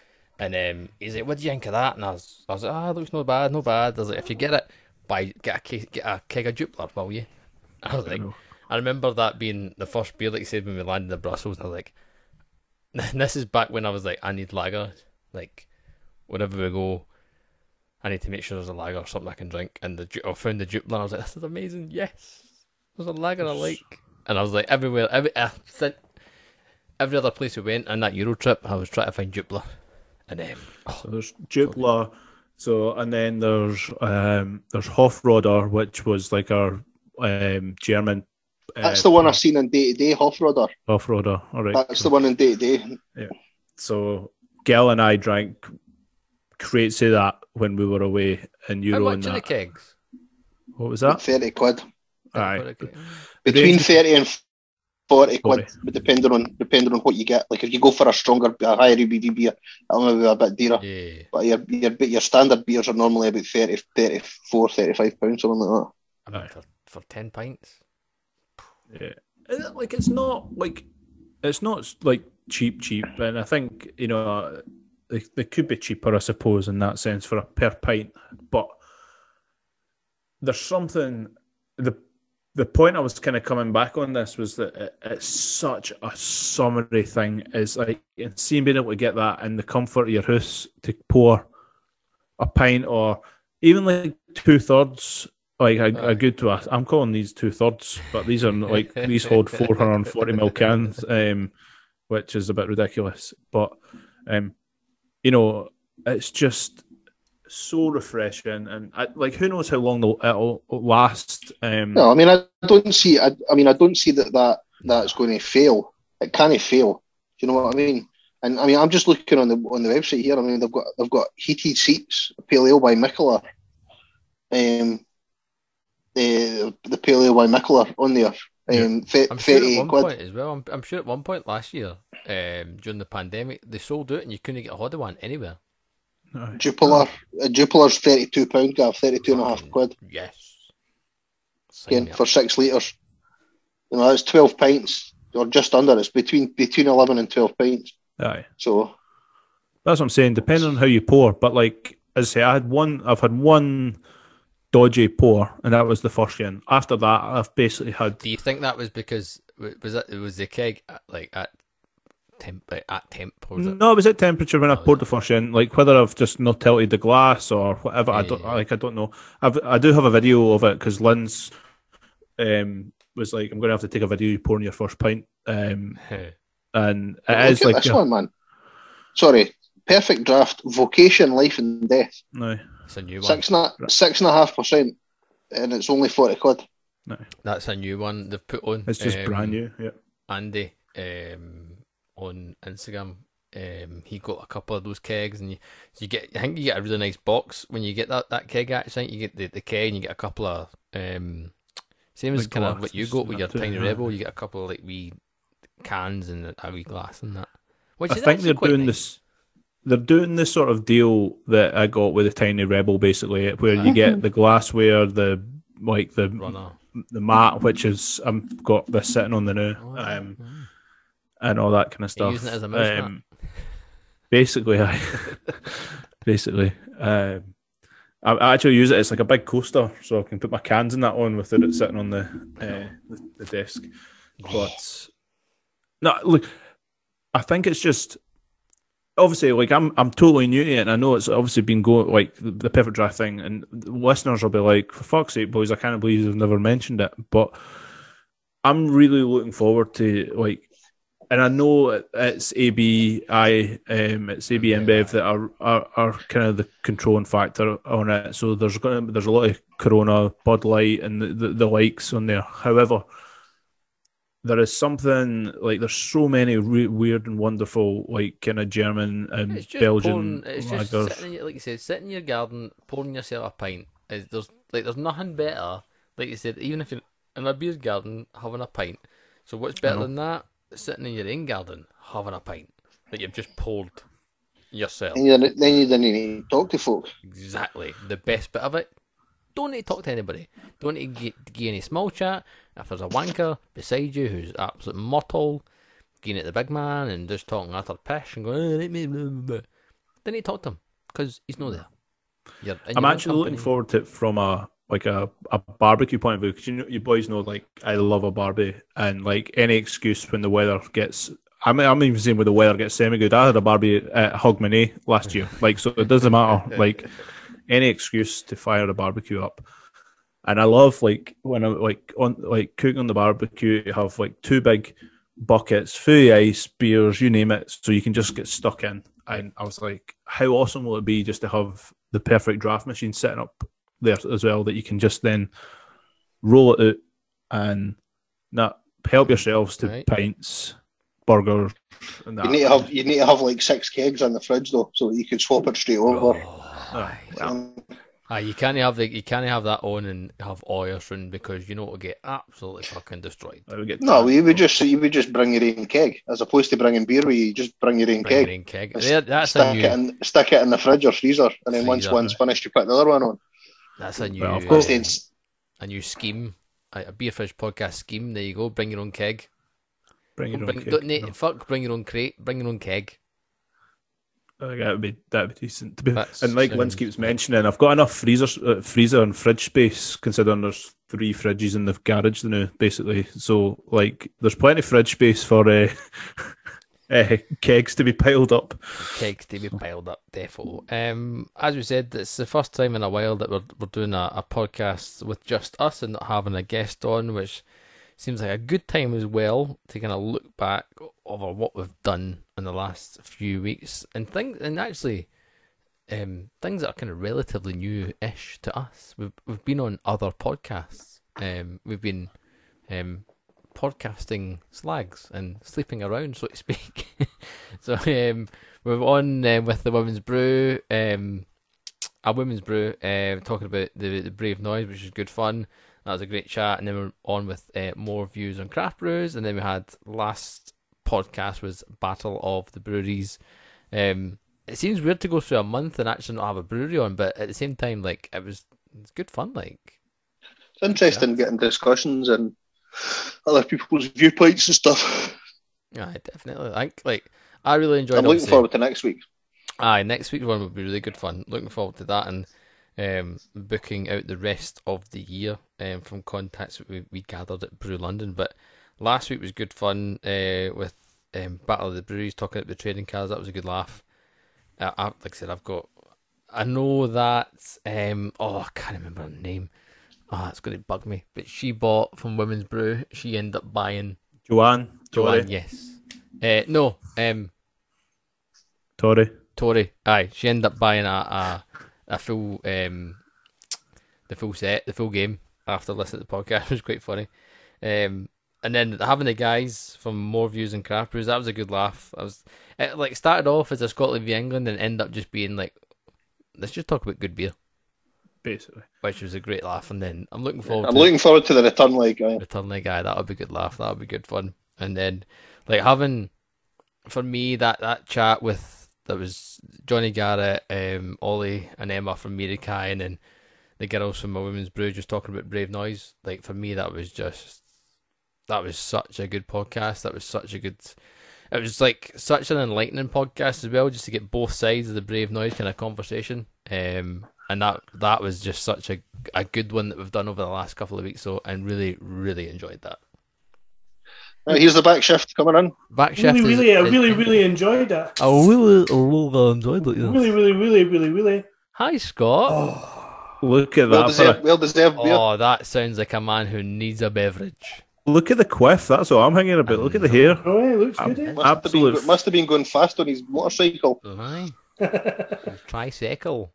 and um, he's like, "What do you think of that?" And I was, I was like, "Ah, it looks no bad, no bad." I was like, "If you get it, buy get a ke- get a keg of Jupiler, will you?" I was like, know. I remember that being the first beer, like you said, when we landed in Brussels, and I was like, "This is back when I was like, I need lager, like wherever we go." I need to make sure there's a lager or something I can drink. And the I found the Jupiler. I was like, "This is amazing! Yes, there's a lager I like." And I was like, everywhere, every I every other place we went on that Euro trip, I was trying to find Jupiler. And um, So there's Jupiler. So and then there's um there's Hofroder, which was like our um German. That's uh, the one I've seen in day to day, Hofroder. Hofroder. All right. That's the one in day to day. Yeah. So Gail and I drank crates of that when we were away in how Euro much and are the that. kegs? What was that? Thirty quid. Aye. between range- thirty and forty quid, Forty. but depending on depending on what you get. Like if you go for a stronger, a higher ABV beer, it'll maybe be a bit dearer. Yeah, But your your your standard beers are normally about 30, 34, 35 pounds, something like that. I mean, Aye. for, for ten pints. Yeah. It, Like it's not like it's not like cheap, cheap, and I think you know uh, they, they could be cheaper, I suppose, in that sense for a per pint. But there's something the the point I was kind of coming back on this was that it, it's such a summary thing. Is like and seeing being able to get that in the comfort of your house to pour a pint or even like two thirds. Like a, a good to us. I'm calling these two thirds, but these are like these hold 440 ml cans, um, which is a bit ridiculous. But um, you know, it's just so refreshing, and I, like who knows how long it'll last. Um, No, I mean I don't see. I, I mean I don't see that that that's going to fail. It can't fail. Do you know what I mean? And I mean I'm just looking on the on the website here. I mean they've got they've got heated seats, pale ale by Mikkeller. Um, the the pale ale by Mikkeller on there. Um, th- I'm sure at one quid. point as well. I'm, I'm sure at one point last year, um, during the pandemic, they sold out and you couldn't get a Hodder one anywhere. Aye. Jupiler, uh, a Jupiler's thirty two pound, Gav, thirty two and a half quid. Yes. Again for six litres. You know, that's twelve pints or just under. It's between between eleven and twelve pints. aye. So That's what I'm saying. Depending on how you pour, but like as I say, I had one. I've had one dodgy pour, and that was the first year. After that, I've basically had Do you think that was because was that it was the keg uh, like at temp at temp was it? no. It was at temperature when I Oh, poured the first in. Like whether I've just not tilted the glass or whatever. I don't yeah. like. I don't know. I've I do have a video of it because Lynn's um was like, I'm going to have to take a video of you pouring your first pint. Um, and it Look is at like this a- one, man. Sorry, perfect draft. Vocation, life and death. no, it's a new one. Six and a, six and a half percent, and it's only forty quid. no, That's a new one they've put on. it's just um, brand new. Yeah, Andy um, on Instagram. Um, he got a couple of those kegs, and you, you get. I think you get a really nice box when you get that, that keg. Actually, I think you get the, the keg, and you get a couple of um, same as kind of what you glasses got with and your tiny yeah. rebel. You get a couple of like wee cans and a wee glass and that. Which I is think they're quite doing nice. this. They're doing this sort of deal that I got with the Tiny Rebel, basically, where you get the glassware, the like the runner. the mat, which is I've got this sitting on the now, um, and all that kind of stuff. using it as a mouse um, basically, I basically, um, I, I actually use it as like a big coaster, so I can put my cans in that on without it sitting on the uh, the, the desk. But no, look, I think it's just obviously like I'm I'm totally new to it, and I know it's obviously been going like the, the perfect draft thing, and listeners will be like, "For fuck's sake, boys, I can't believe you've never mentioned it." But I'm really looking forward to like, and I know it's ABI, um, it's AB InBev that are, are are kind of the controlling factor on it. So there's going to there's a lot of Corona, Bud Light, and the, the, the likes on there. However, there is something like there's so many re- weird and wonderful like kind of German and It's Belgian pouring, it's just sitting like you said, sitting in your garden, pouring yourself a pint. Is there's like there's nothing better. Like you said, even if you're in a beer garden having a pint. So what's better than that? Sitting in your own garden having a pint that you've just pulled yourself. And you, then you didn't need to talk to folks. Exactly. The best bit of it. Don't need to talk to anybody. Don't need to get, get any small chat. If there's a wanker beside you who's absolute mortal, getting at the big man and just talking utter pish and going, oh, let me, blah, blah, blah. Then you talk to him because he's not there. You're I'm your own actually looking forward to it from a like a, a barbecue point of view because you know you boys know like I love a barbie and like any excuse when the weather gets. I'm, I'm even saying when the weather gets semi good. I had a barbie at Hogmanay last year, like so it doesn't matter. Like any excuse to fire the barbecue up, and I love like when I'm like on like cooking on the barbecue. You have like two big buckets, full of ice, beers, you name it, so you can just get stuck in. And I was like, how awesome will it be just to have the perfect draft machine setting up there as well that you can just then roll it out and not help yourselves to Right. pints, burgers, and that. You need to have you need to have like six kegs in the fridge though, so that you can swap it straight over. Oh, Ah, well, Um, aye, you can't have the, you can't have that on and have oil soon because you know it'll get absolutely fucking destroyed. Get no, tan. you would just you would just bring your own keg as opposed to bringing beer. Where you just bring your own Bring your keg, own keg. There, that's stick a new. it in stick it in the fridge or freezer, and then once Freezer. one's finished, you put the other one on. That's a new. Well, of uh, course. Then a new scheme, a, a beer fish podcast scheme. There you go. Bring your own keg. bring your Don't, own bring, cake, don't no. fuck. Bring your own crate. Bring your own keg. I think that would be that would be decent. To be, That's- and like Linz keeps mentioning, I've got enough freezer, uh, freezer and fridge space considering there's three fridges in the garage now, basically. So like, there's plenty of fridge space for uh, uh, kegs to be piled up. Kegs to be piled up, defo. Um, as we said, it's the first time in a while that we're we're doing a, a podcast with just us and not having a guest on, which seems like a good time as well to kind of look back over what we've done in the last few weeks and things, and actually. Um, things that are kind of relatively new-ish to us. We've we've been on other podcasts. Um, we've been um, podcasting slags and sleeping around, so to speak. so um, we're on um, with the women's brew, um, a women's brew, uh, talking about the the brave noise, which is good fun. That was a great chat, and then we're on with uh, more views on craft brews, and then we had last podcast was Battle of the Breweries. Um, it seems weird to go through a month and actually not have a brewery on, but at the same time, like it was, it's good fun. Like it's interesting getting discussions and other people's viewpoints and stuff. yeah, definitely. I think like I really enjoyed. It. I'm looking forward to next week. Aye, next week's one will be really good fun. Looking forward to that and um, booking out the rest of the year um, from contacts that we, we gathered at Brew London. But last week was good fun uh, with um, Battle of the Breweries, talking about the trading cards. That was a good laugh. Uh, I, like I said, I've got. I know that. Um, oh, I can't remember her name. Oh, it's going to bug me. But she bought from Women's Brew. She ended up buying Joanne, Joanne. Yes. Uh, no. Um. Tori. Tori. Aye. She ended up buying a a, a full um the full set, the full game after listening to the podcast. It was quite funny. Um. And then having the guys from More Views and Craft Brews, that was a good laugh. I was it like started off as a Scotland v England and ended up just being like, let's just talk about good beer, Basically, which was a great laugh. And then I'm looking forward. I'm to looking forward to the return leg. Guy. return leg guy. That would be good laugh. That would be good fun. And then like having for me that that chat with that was Jonny Garrett, um, Ollie, and Emma from Merakai, and then the girls from my women's brew just talking about Brave Noise. Like for me, that was just that was such a good podcast. That was such a good. It was like such an enlightening podcast as well, just to get both sides of the Brave Noise kind of conversation. Um, and that that was just such a a good one that we've done over the last couple of weeks. So and really really enjoyed that. Now, here's the back shift coming in. Back shift Really, is- really, I is- really, really enjoyed it. I really, really enjoyed it. Really, really, really, really, really. Hi, Scott. Oh, look at Well that. For deserved, well deserved beer. Oh, that sounds like a man who needs a beverage. look at the quiff. That's what I'm hanging about. Look at the hair. oh, it looks good. Eh? Must have, been, must have been going fast on his motorcycle. Aye, tricycle.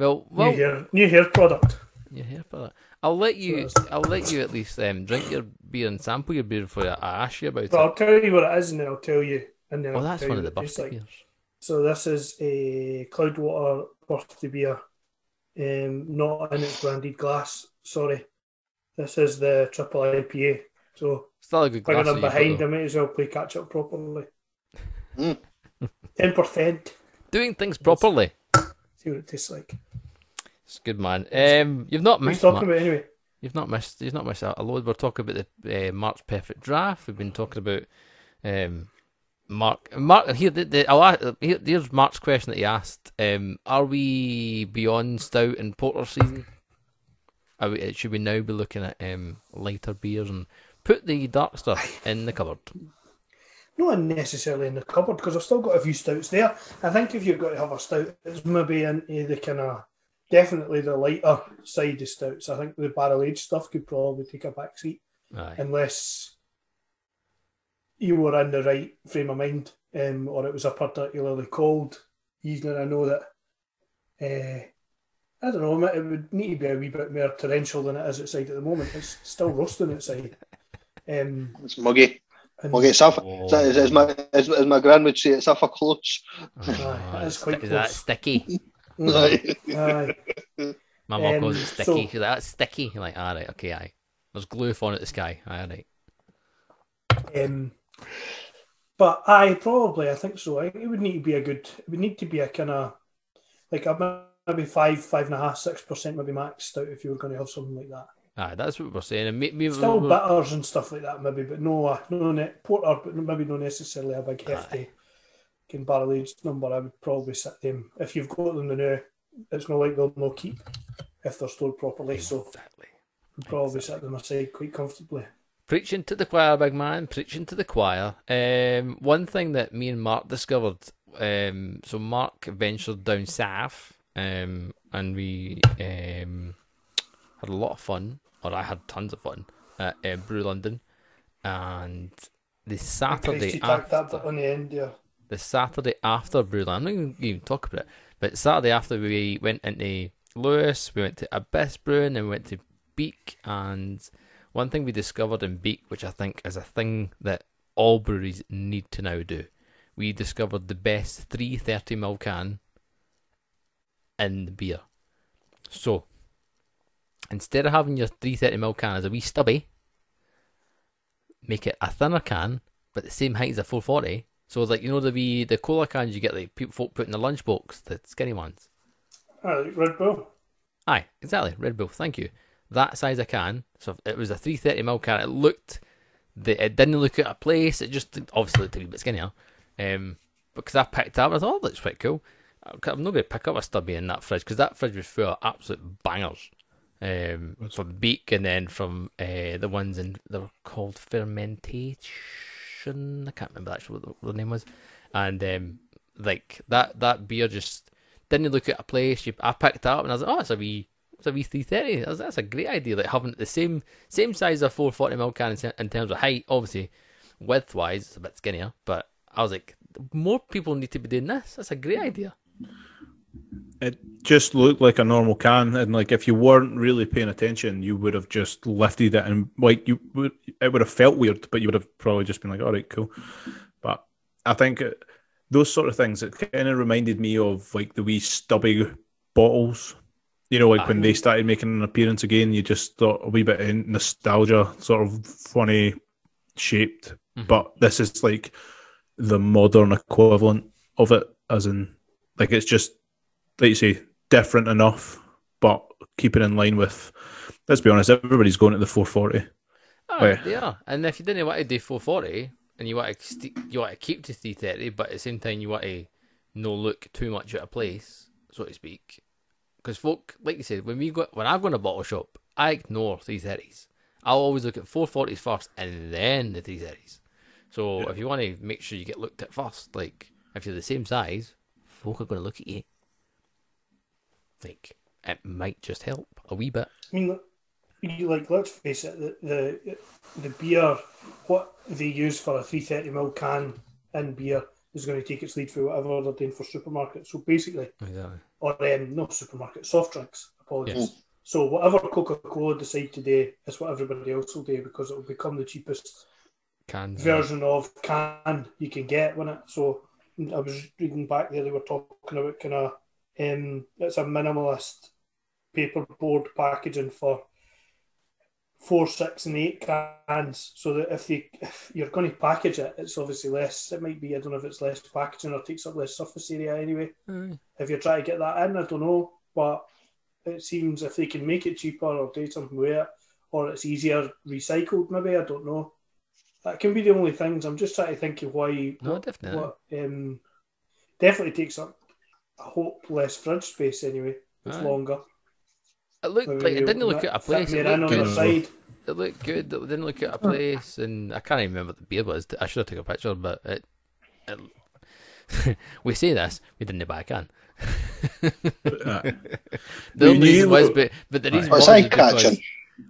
Well, new hair, new hair product. you're here for that. I'll let you. Cheers. I'll let you at least um, drink your beer and sample your beer before I ask you about But it. I'll tell you what it is, and then I'll tell you. And then Oh, I'll that's tell one you of the what it tastes birthday like. beers. So this is a Cloudwater birthday beer, um, not in its branded glass. Sorry, this is the triple IPA. So Still a good figuring glass. I'm behind, got, I might as well play catch up properly. Mm. Ten percent. Doing things properly. See what it tastes like. It's good, man. Um, you've not missed. What are you talking much. about anyway? You've not missed. You've not missed a load. We're talking about the uh, Mark's perfect draft. We've been talking about um, Mark. Mark here. The, the, I'll ask, here. Here's Mark's question that he asked. Um, are we beyond stout and porter season? Are we, should we now be looking at um, lighter beers and put the dark stuff in the cupboard? Not necessarily in the cupboard because I've still got a few stouts there. I think if you've got to have a stout, it's maybe into the kind of definitely the lighter side of stouts. I think the barrel aged stuff could probably take a back seat Aye. unless you were in the right frame of mind um, or it was a particularly cold evening. I know that. Uh, I don't know. It would need to be a wee bit more torrential than it is outside at the moment. It's still roasting outside. Um, It's muggy. And Muggy. It's off. As, as, as my as, as my gran would say, it's off a close. Aye, that is quite is that sticky? Mm, aye. My mum Um, calls it sticky. so- She's like, that's sticky. You're like, all right, okay, aye. There's glue falling at the sky. Aye, all right. Um, but I probably I think so. I it would need to be a good. It would need to be a kind of like a maybe five, five and a half, six percent maybe maxed out if you were going to have something like that. Aye, that's what we're saying. And maybe Still bitters and stuff like that maybe, but no, uh, no ne- porter, but maybe not necessarily a big hefty can barrel aged number. I would probably set them if you've got them now. It's not like they'll no keep if they're stored properly. So Exactly. Probably set them aside quite comfortably. Preaching to the choir, big man. Preaching to the choir. Um, one thing that me and Mark discovered. Um, so Mark ventured down south, um, and we um had a lot of fun, or I had tons of fun at uh, Brew London, and the Saturday Christy tacked that after. on the end, yeah. the Saturday after Brewland, I'm not even, even talk about it, but Saturday after we went into Lewes, we went to Abyss Brewing, and we went to Beak. And one thing we discovered in Beak, which I think is a thing that all breweries need to now do, we discovered the best 330ml can in the beer. So, instead of having your 330ml can as a wee stubby, make it a thinner can, but the same height as a 440. So like you know the wee the cola cans you get like people folk put in the lunchbox, the skinny ones. Like Red Bull. Aye, exactly. Red Bull. Thank you. That size of can. So it was a 330 ml can. It looked, the, it didn't look out of place. It just obviously looked a wee bit skinnier. Um, because I picked up, I thought, oh, that looks quite cool. I'm not going to pick up a stubby in that fridge because that fridge was full of absolute bangers. Um, from Beak and then from uh, the ones in they were called fermentation. I can't remember actually what the, what the name was. And um, like that that beer just didn't look at a place. You, I picked it up and I was like, oh, it's a wee It's a wee 330. That's, that's a great idea. Like having the same same size of 440 ml can in, in terms of height. Obviously, width wise, it's a bit skinnier. But I was like, more people need to be doing this. That's a great idea. It just looked like a normal can, and like if you weren't really paying attention, you would have just lifted it, and like you would, it would have felt weird, but you would have probably just been like, "All right, cool." But I think it, those sort of things it kind of reminded me of like the wee stubby bottles. You know, like when they started making an appearance again, you just thought a wee bit of nostalgia, sort of funny shaped. Mhm. But this is like the modern equivalent of it, as in like it's just like you say, different enough, but keeping in line with. Let's be honest, everybody's going to the 440. Oh, Yeah. they are. And if you didn't want to do 440 and you want to st- you want to keep to 330, but at the same time you want to no look too much out of place, so to speak. Because folk, like you said, when we go when I go in a bottle shop, I ignore 330s. I'll always look at 440s first and then the 330s. So if you want to make sure you get looked at first, like if you're the same size, folk are going to look at you. Like it might just help a wee bit. I mean, you like let's face it, the the, the beer what they use for a three thirty ml can in beer is going to take its lead for whatever they're doing for supermarkets. So basically, Exactly. or um, not supermarket, soft drinks. Apologies. Yes. So whatever Coca Cola decide today do is what everybody else will do because it will become the cheapest Cans. version of can you can get when it. So I was reading back there; they were talking about kind of um, it's a minimalist paperboard packaging for four, six, and eight cans. So that if they if you're going to package it, it's obviously less. It might be I don't know if it's less packaging or takes up less surface area anyway. Aye. If you're trying to get that in, I don't know, but it seems if they can make it cheaper or do something with it, or it's easier recycled, maybe I don't know. That can be the only things. I'm just trying to think of why. No, definitely. what um, definitely takes up. I hope less fridge space anyway. It's Aye. longer. It looked Maybe like it didn't look at a place. It in looked, on the good. side. it looked good. It didn't look at a place, and I can't even remember what the beer was. I should have took a picture, but it. it we say this, we didn't buy a can. The We only reason was, but, but the Aye. reason Oh, was because.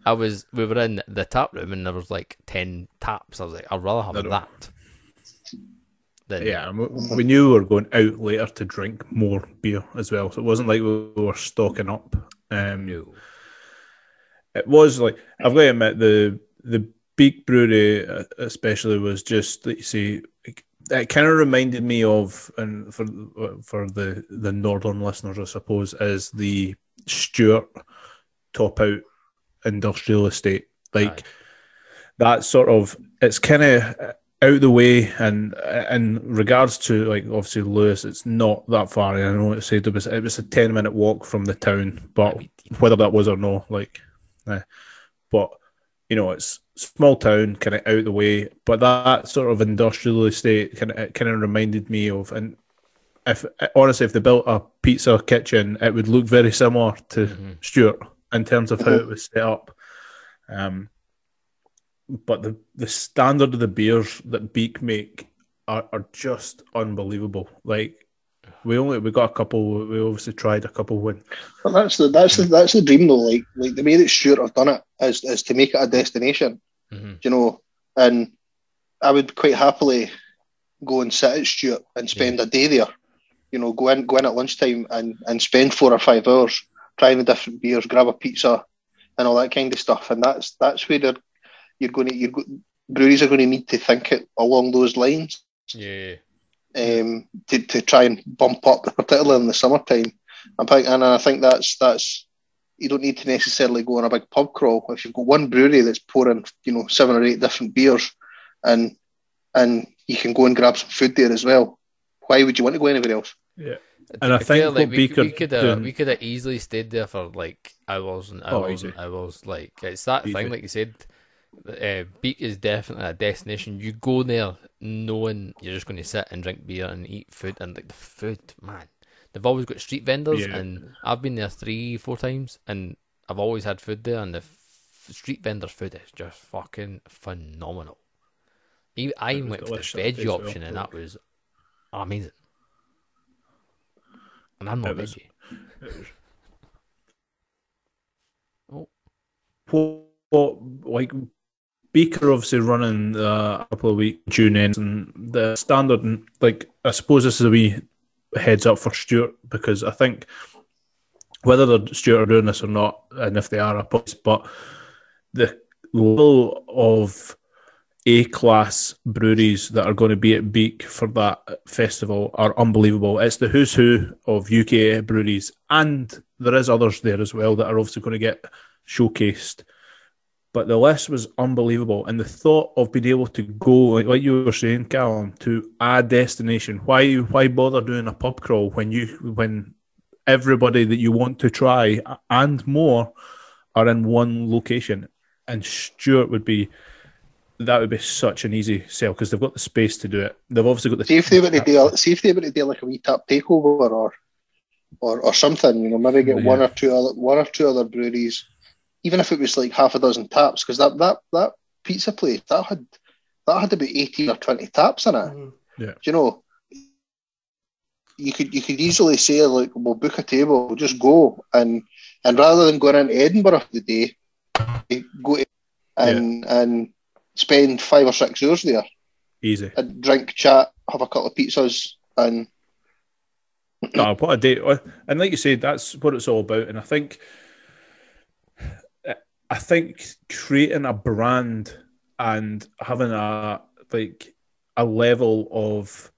I was we were in the tap room and there was like ten taps. I was like, I'd rather have I know. that. Than, yeah, we, knew we were going out later to drink more beer as well, so it wasn't like we were stocking up. Um, no. it was like I've got to admit the the Beak Brewery uh, especially was just like you see it, it kind of reminded me of and for for the the northern listeners I suppose is the Stewart top out industrial estate like Aye. that sort of it's kind of out the way and uh, in regards to like obviously Lewes it's not that far I know it said it was it was a 10 minute walk from the town but whether that was or no like eh. but you know it's small town kind of out the way but that sort of industrial estate kind of kind of reminded me of and if honestly if they built a pizza kitchen it would look very similar to Mhm. Stewart in terms of how it was set up um but the the standard of the beers that Beak make are, are just unbelievable like we only we got a couple we obviously tried a couple when But that's the that's the that's the dream though. Like like the way that Stewart have done it is is to make it a destination. Mhm. You know, and I would quite happily go and sit at Stewart and spend a day there. You know, go in go in at lunchtime and and spend four or five hours trying the different beers, grab a pizza, and all that kind of stuff. And that's that's where they're, you're going to you're go, breweries are going to need to think it along those lines Yeah. um, to, to try and bump up, particularly in the summertime. And, I- and I think that's that's you don't need to necessarily go on a big pub crawl if you've got one brewery that's pouring you know seven or eight different beers, and and you can go and grab some food there as well. Why would you want to go anywhere else? yeah And I think feel what we, Beaker we could have doing- we could have easily stayed there for like hours and Oh, hours easy. and hours. Like it's that Easy. thing, like you said. Uh, Beak is definitely a destination. You go there knowing you're just going to sit and drink beer and eat food, and like the food, man. They've always got street vendors, Yeah. and I've been there three, four times, and I've always had food there, and the f- street vendors' food is just fucking phenomenal. Even, I even went for the veggie well, option, and that was amazing. And I'm not was- veggie. what, what like Beaker obviously running uh, couple of week tune ins and the standard and like I suppose this is a wee heads up for Stewart because I think whether they're Stewart are doing this or not, and if they are, I post, but the level of A class breweries that are going to be at Beak for that festival are unbelievable. It's the who's who of UK breweries, and there is others there as well that are obviously going to get showcased. But the list was unbelievable, and the thought of being able to go, like, like you were saying, Callum, to a destination. Why, why bother doing a pub crawl when you when everybody that you want to try and more are in one location? And Stewart would be that would be such an easy sell because they've got the space to do it. They've obviously got the See if they were to do, see if they were to do like a wee tap takeover or, or, or something. You know, maybe get oh, Yeah. one or two other, one or two other breweries, even if it was like half a dozen taps, because that that that pizza place that had that had about eighteen or twenty taps in it. Mhm. Do you know? You could you could easily say like we'll book a table, we'll just go and and rather than going into Edinburgh for the day, you go to, and and spend five or six hours there easy. and drink, chat, have a couple of pizzas, and no, what a day! And like you said, that's what it's all about. And I think, I think creating a brand and having a like a level of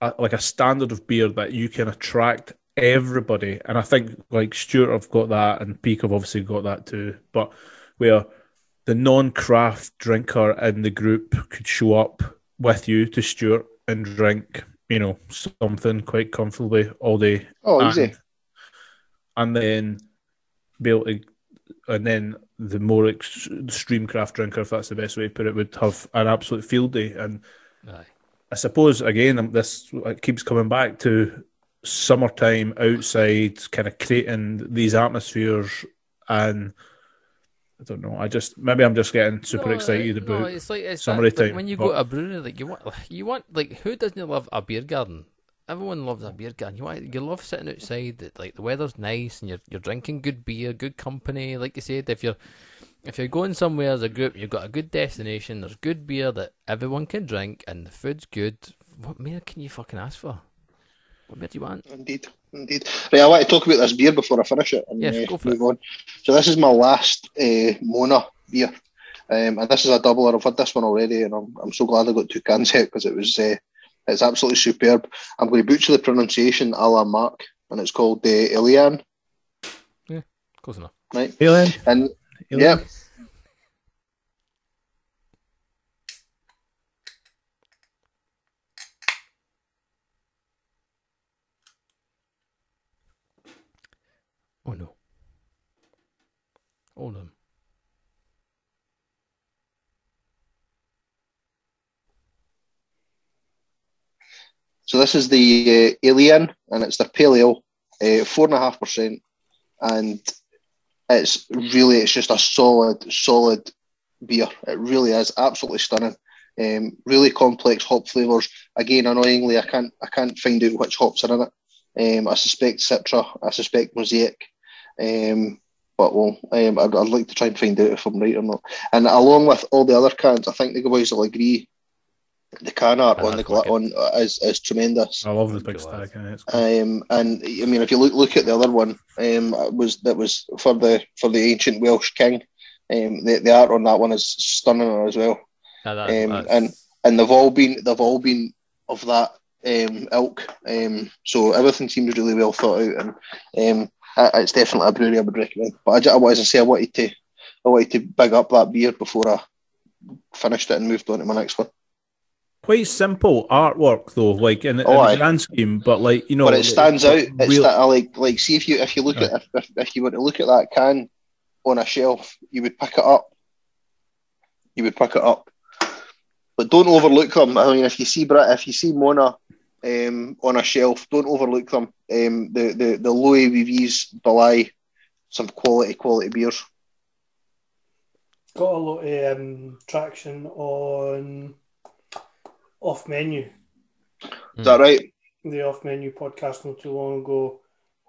a, like a standard of beer that you can attract everybody. And I think like Stewart have got that, and Beak have obviously got that too. But where the non-craft drinker in the group could show up with you to Stewart and drink, you know, something quite comfortably all day. oh, easy. And, and then be able to, and then the more ex- extreme craft drinker, if that's the best way to put it, would have an absolute field day. And Aye. I suppose again, um, this it keeps coming back to summertime outside, kind of creating these atmospheres. And I don't know, I just maybe I'm just getting super No, excited no, about. it's like it's summery that, like, time, when you but- go to a brewery, like you want, you want, like who doesn't love a beer garden? Everyone loves a beer garden. You want, you love sitting outside. that, Like the weather's nice and you're you're drinking good beer, good company. Like you said, if you're if you're going somewhere as a group, you've got a good destination. There's good beer that everyone can drink, and the food's good. What more can you fucking ask for? What more do you want? Indeed, indeed. Right, I want to talk about this beer before I finish it and Yes, uh, move on. So this is my last uh, Mona beer, um, and this is a doubler. I've had this one already, and I'm, I'm so glad I got two cans out because it was uh, it's absolutely superb. I'm going to butcher the pronunciation, a la Mark, and it's called uh, Ilian, Yeah, Close enough. right? Alien, And Alien? yeah, Oh no. Oh no. So this is the uh, Alien, and it's their pale ale, uh, four and a half percent, and it's really it's just a solid, solid beer. It really is absolutely stunning. Um, really complex hop flavors. Again, annoyingly, I can't I can't find out which hops are in it. Um, I suspect Citra. I suspect Mosaic. Um, but well, um, I'd, I'd like to try and find out if I'm right or not. And along with all the other cans, I think the boys will agree. The can art on the gla- on uh, is is tremendous. I love the big you, lads. stack. cool. Um, and I mean, if you look look at the other one, um, it was that was for the for the ancient Welsh king. Um, the, the art on that one is stunning as well. Nah, that- Um, and and they've all been they've all been of that um, ilk. Um, so everything seems really well thought out, and um, it's definitely a brewery I would recommend. But I, ju- I was to say I wanted to I wanted to big up that beer before I finished it and moved on to my next one. Quite simple artwork though, like in, in Oh, aye. the grand scheme, but like you know, but it stands out. It's real- that like like see if you if you look at if, if, if you were to look at that can on a shelf, you would pick it up. You would pick it up, but don't overlook them. I mean, if you see Brit, if you see Mona um, on a shelf, don't overlook them. Um, the the the low ABVs belie some quality quality beers. Got a lot of um, traction on off menu. Is that right? The off menu podcast not too long ago.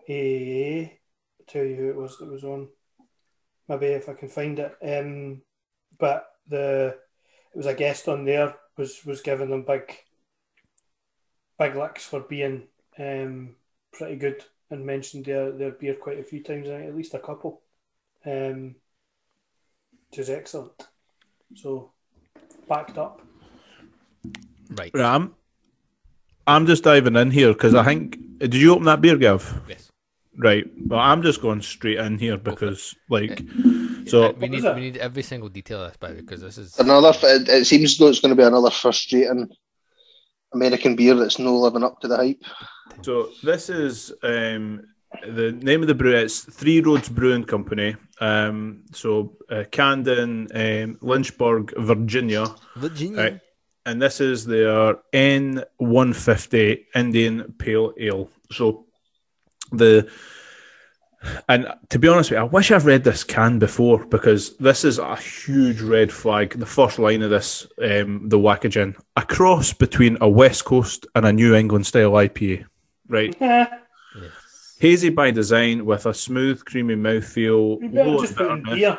Eh, tell you who it was that was on. maybe if I can find it. Um, but the it was a guest on there was was giving them big big licks for being um, pretty good and mentioned their their beer quite a few times. At least a couple, um, which is excellent. So backed up. Right. Right, I'm, I'm just diving in here because I think. Did you open that beer, Gav? Yes. Right. Well, I'm just going straight in here because, like, Uh, so we need we need every single detail of this, by the way, because this is Another. It, it seems though it's going to be another frustrating American beer that's no living up to the hype. So this is um, the name of the brew. It's Three Roads Brewing Company. Um, so uh, Camden, um, Lynchburg, Virginia, Virginia. Right. And this is their N150 Indian Pale Ale. So the and to be honest with you, I wish I've read this can before because this is a huge red flag. The first line of this, um, the Wackagen, a cross between a West Coast and a New England style IPA, right? Yes. Hazy by design with a smooth, creamy mouthfeel, You better low just in bitterness,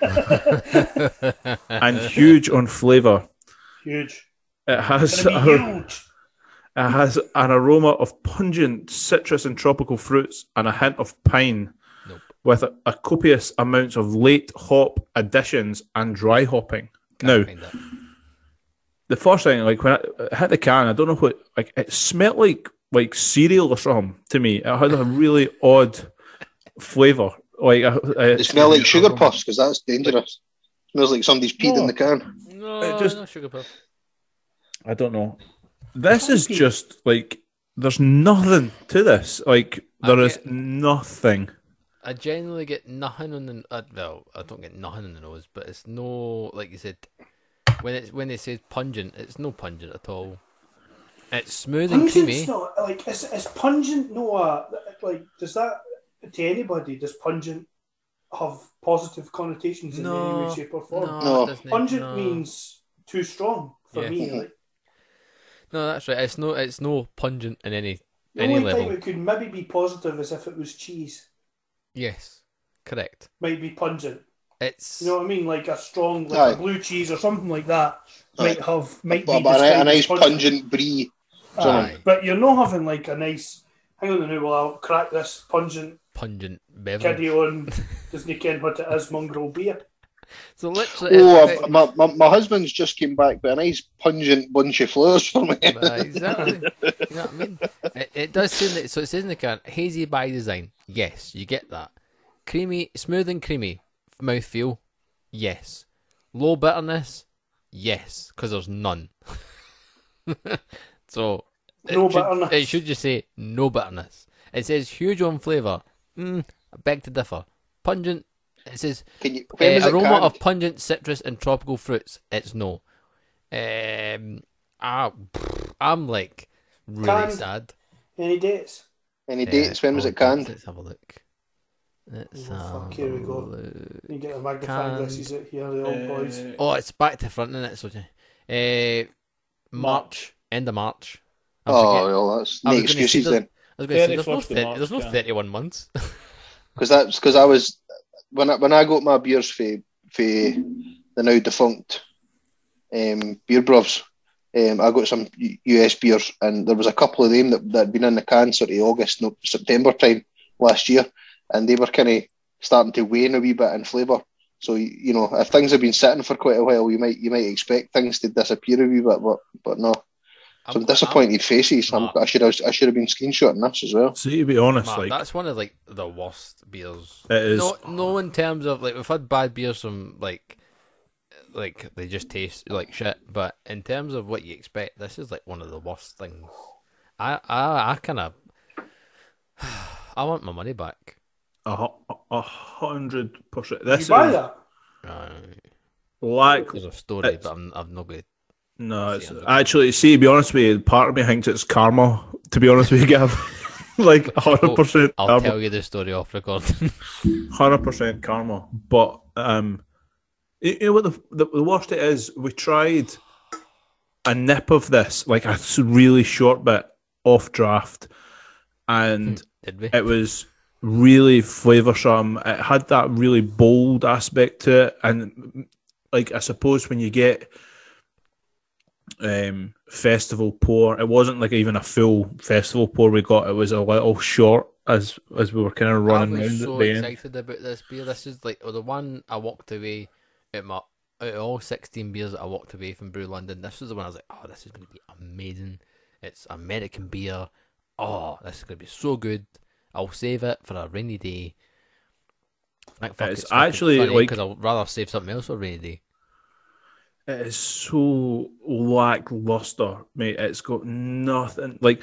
beer. and huge on flavour. Huge. It has a, huge. it has an aroma of pungent citrus and tropical fruits and a hint of pine, Nope. with a, a copious amounts of late hop additions and dry hopping. Can't now, the first thing, like when I hit the can, I don't know what, like it smelled like like cereal or something to me. It had a really odd flavour. Like uh, They smell like sugar puffs because that's dangerous. Smells like somebody's peed in Oh. the can. No, It just- no sugar puff. I don't know. This is Funky. just like there's nothing to this. Like there is Okay. nothing. I generally get nothing on the uh, well, I don't get nothing on the nose, but it's no like you said when it's when they say pungent, it's no pungent at all. It's smooth and Pungent's creamy. not like is, is pungent no uh, like does that to anybody does pungent have positive connotations in any way, shape or form? No, No. it doesn't. Pungent no. means too strong for Yeah. me. Like, no. That's right. It's no. It's no pungent in any the any only level. time it could maybe be positive is if it was cheese. Yes, correct. Might be pungent. It's You know what I mean? Like a strong, like Aye. a blue cheese or something like that Aye. might have might But, be but a, a nice pungent brie. Aye. Aye. But you're not having like a nice. Hang on a minute, well I'll crack this pungent pungent beverage. kiddie on. Doesn't ken what it is, mongrel beer. So literally, Oh, uh, it- my, my, my husband's just came back with a nice pungent bunch of flowers for me. Aye, exactly. you know what I mean? It, it does seem that so it says in the can hazy by design. Yes, you get that. Creamy, smooth and creamy mouthfeel. Yes. Low bitterness. Yes, because there's none. so it No should, bitterness. It should just say no bitterness. It says huge on flavour. Mm, I beg to differ. Pungent. It says Can you, uh, was it aroma canned? of pungent citrus and tropical fruits. It's no. Um, I, I'm like really Canned. sad. Any dates? Any Uh, dates? When was oh, it canned? Let's have a look. Let's Oh, have fuck, here we go. look. You get the magnifying glasses out here, the old boys. Uh, Oh, it's back to front, isn't it? So, uh, March, end of March. I Oh, forget. well, that's I no was excuses then. I was going to say there's no, 31st 30, March, there's no Jan. 31 months. Because that's because I was when I when I got my beers for for the now defunct um, beer bros. Um, I got some U- US beers, and there was a couple of them that that had been in the can sort of August, no, September time last year, and they were kind of starting to wane a wee bit in flavour. So you you know, if things have been sitting for quite a while, you might you might expect things to disappear a wee bit, but but no. Some I'm- disappointed faces. I'm, Mark. I should have I should have been screenshotting this as well. See, to be honest, Man, like that's one of like the worst beers. it is. No, no, in terms of like we've had bad beers from like, like they just taste like shit. But in terms of what you expect, this is like one of the worst things. I, I, I kind of, I want my money back. A, a hundred percent. Did This you buy is that? Like there's a story, It's- but I'm, I'm not going. No. It's, actually, see, to be honest with you, part of me thinks it's karma. To be honest with you, Gav, like a hundred percent I'll karma. tell you the story off recording. hundred percent karma. But um, you you know what the, the the worst it is? We tried a nip of this, like a really short bit off draft, and Did we? it was really flavoursome. It had that really bold aspect to it, and like I suppose when you get um festival pour, it wasn't like even a full festival pour we got. It was a little short as as we were kind of running I around was so excited about this beer. This is like the one I walked away at my out of all sixteen beers that I walked away from Brew London. This was the one I was like, oh, this is going to be amazing. It's American beer. Oh, this is going to be so good. I'll save it for a rainy day. Like, fuck, It's actually, like- because I'd rather save something else for a rainy day. It is so lackluster, mate. It's got nothing. Like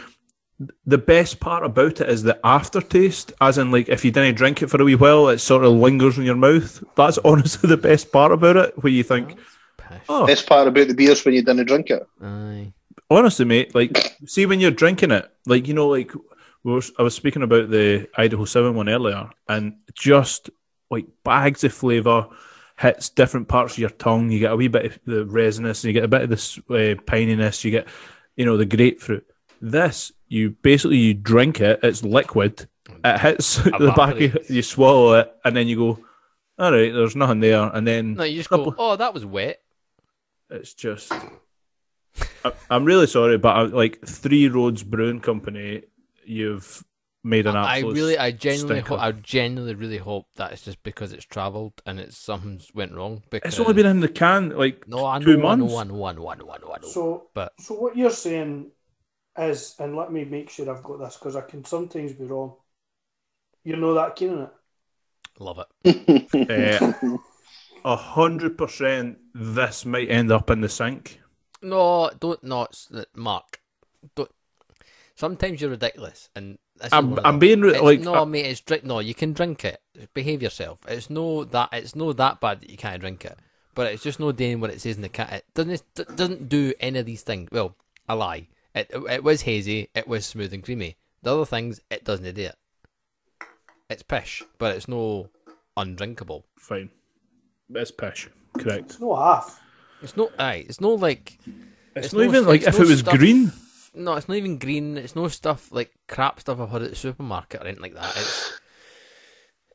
the best part about it is the aftertaste, as in like if you didn't drink it for a wee while, it sort of lingers in your mouth. That's honestly the best part about it. Where you think, oh, Best part about the beers when you didn't drink it. Aye. honestly, mate, like see when you're drinking it, like you know, like we were, I was speaking about the Idaho Seven one earlier, and just like bags of flavour hits different parts of your tongue. You get a wee bit of the resinous, you get a bit of this uh, pininess, you get you know the grapefruit. This you basically you drink it, it's liquid. It hits the back, of, you swallow it, and then you go, all right, there's nothing there, and then No, you just go. Oh, that was wet. it's just. I, I'm really sorry, but I, like Three Roads Brewing Company, you've made an I really, I genuinely, stinker. hope, I genuinely, really hope that it's just because it's travelled and it's something's went wrong. Because It's only been in the can like no, I know, two months. I know, I know, I know, I know, I know. So, But so what you're saying is, and let me make sure I've got this because I can sometimes be wrong. You're not that keen on it. love it. Uh, a hundred percent. This might end up in the sink. No, don't not Mark. Don't. Sometimes you're ridiculous, and this is I'm, I'm being It's, like, no, uh, mate. It's drink. No, you can drink it. Behave yourself. It's no that. It's no that bad that you can't drink it. But it's just no doing what it says in the can. It doesn't. It doesn't do any of these things. Well, a lie. It it was hazy. It was smooth and creamy. The other things, it doesn't do it. It's pish, but it's no undrinkable. fine. It's pish. Correct. It's no half. It's no. Aye. It's no like. It's, It's not no- even like it's if no it was stuff- green. No, it's not even green. It's no stuff like crap stuff I've had at the supermarket or anything like that. It's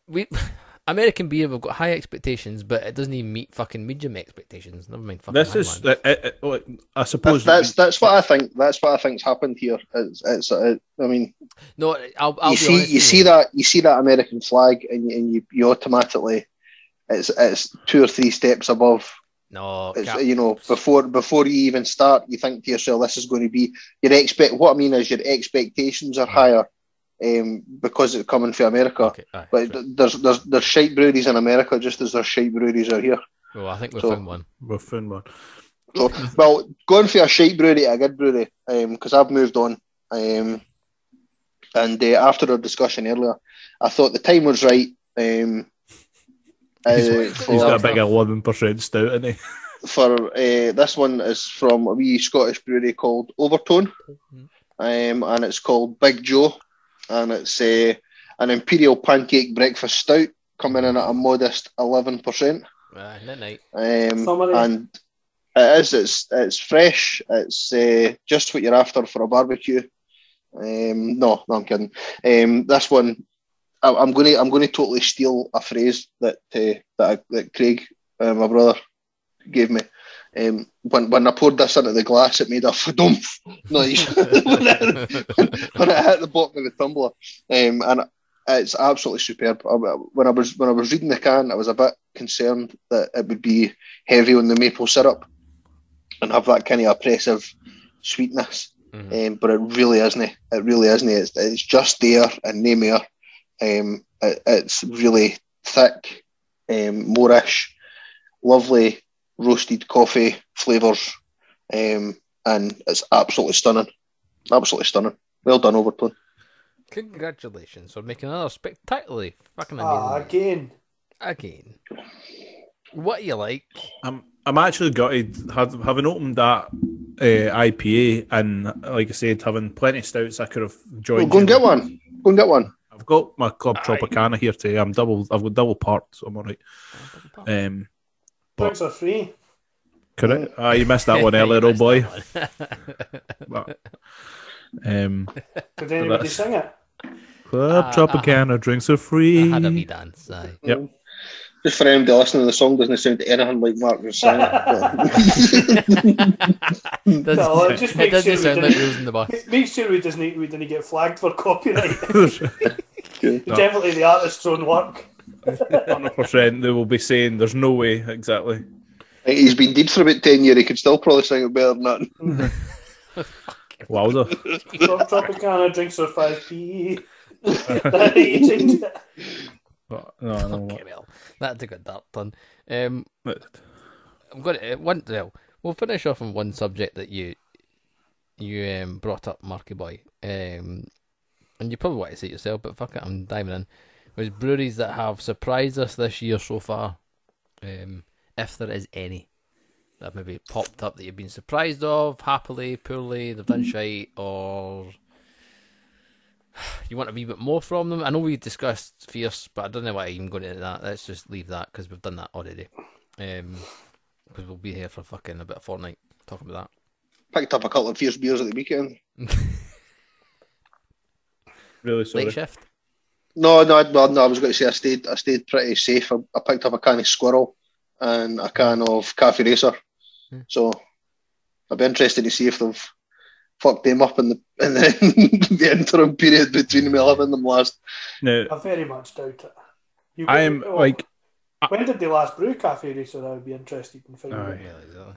we American beer. We've got high expectations, but it doesn't even meet fucking medium expectations. Never mind fucking. This high is. uh, uh, uh, I That's, suppose that's that's what I think. That's what I think's happened here. It's, it's uh, I mean, no. I'll, I'll you be see, you see that you see that American flag, and you, and you, you automatically, it's it's two or three steps above. No, It's, Cap- you know, before before you even start, you think to yourself, "This is going to be your expect." What I mean is, your expectations are higher, um, because it's coming from America. Okay, aye, But true. there's there's there's shite breweries in America just as there's shite breweries out here. well, I think we so- found one. we've found one. So, well, going for a shite brewery, a good brewery, because I've moved on. Um, and uh, after our discussion earlier, I thought the time was right. Um, uh, He's, for he's got a big eleven percent stout in he. for uh, this one is from a wee Scottish brewery called Overtone, um, and it's called Big Joe, and it's uh, an imperial pancake breakfast stout coming in at a modest eleven percent. Aye, night night. Um, and it is. It's it's fresh. It's uh, just what you're after for a barbecue. Um, no, no, I'm kidding. Um, this one, I, I'm going to I'm going to totally steal a phrase that uh, that, I, that Craig, uh, my brother, gave me. Um, when when I poured this into the glass, it made a fadump noise when, it, when it hit the bottom of the tumbler. Um, and it's absolutely superb. When I was when I was reading the can, I was a bit concerned that it would be heavy on the maple syrup and have that kind of oppressive sweetness. Mhm. Um, but it really isn't. It really isn't. It's, it's just there and no more. Um, it, it's really thick, um, moreish, lovely roasted coffee flavours, um, and it's absolutely stunning. Absolutely stunning. Well done, Overtone. Congratulations for making another spectacularly fucking amazing. Ah, again. Again. What you like? I'm I'm actually gutted have, having opened that uh, IPA and like I said, having plenty of stouts I could have Well, joined. go and get one. Go and get one. I've got my Club Aye. Tropicana here today. I'm double. I've got double parts. So I'm alright. Um, But- Drinks are free. correct. Ah, you missed that one earlier, old boy. But, um, Did anybody that's- sing it? Club Uh, Tropicana drinks are I free. had a wee dance. Aye. Yep. Just for anybody listening, the song doesn't sound to anything like Mark was saying. doesn't, No, it just it makes doesn't sure we sound like didn't- in the bus. Make sure we doesn't we didn't get flagged for copyright. Okay. Definitely the artist's own work. Hundred percent. They will be saying there's no way. Exactly. He's been dead for about 10 years. He could still probably sing it better than that. Wowzer. Club Tropicana drinks are five p. You changed it. But, no, no, Fucking hell. That took a dark turn. Um. I'm going to one. Well, we'll finish off on one subject that you you um, brought up, Marky Boy. Um, and you probably want to say it yourself, but fuck it, I'm diving in. Was breweries that have surprised us this year so far, um, if there is any, that maybe popped up that you've been surprised of, happily, poorly, they've done shite, or you want a wee bit more from them. I know we discussed Fierce, but I don't know why I'm even going into that. Let's just leave that because we've done that already. Um, because we'll be here for fucking about a fortnight talking about that. Picked up a couple of fierce beers at the weekend. Really sorry. Late shift. No, no, no, no, I was going to say I stayed, I stayed pretty safe. I, I picked up a can of Squirrel and a can of Cafe Racer. Hmm. So I'd be interested to see if they've fucked them up in the in the, the interim period between me having them last. Now, I very much doubt it. You I am oh, like, When did they last brew Cafe Racer? I would be interested in finding out. Yeah, exactly.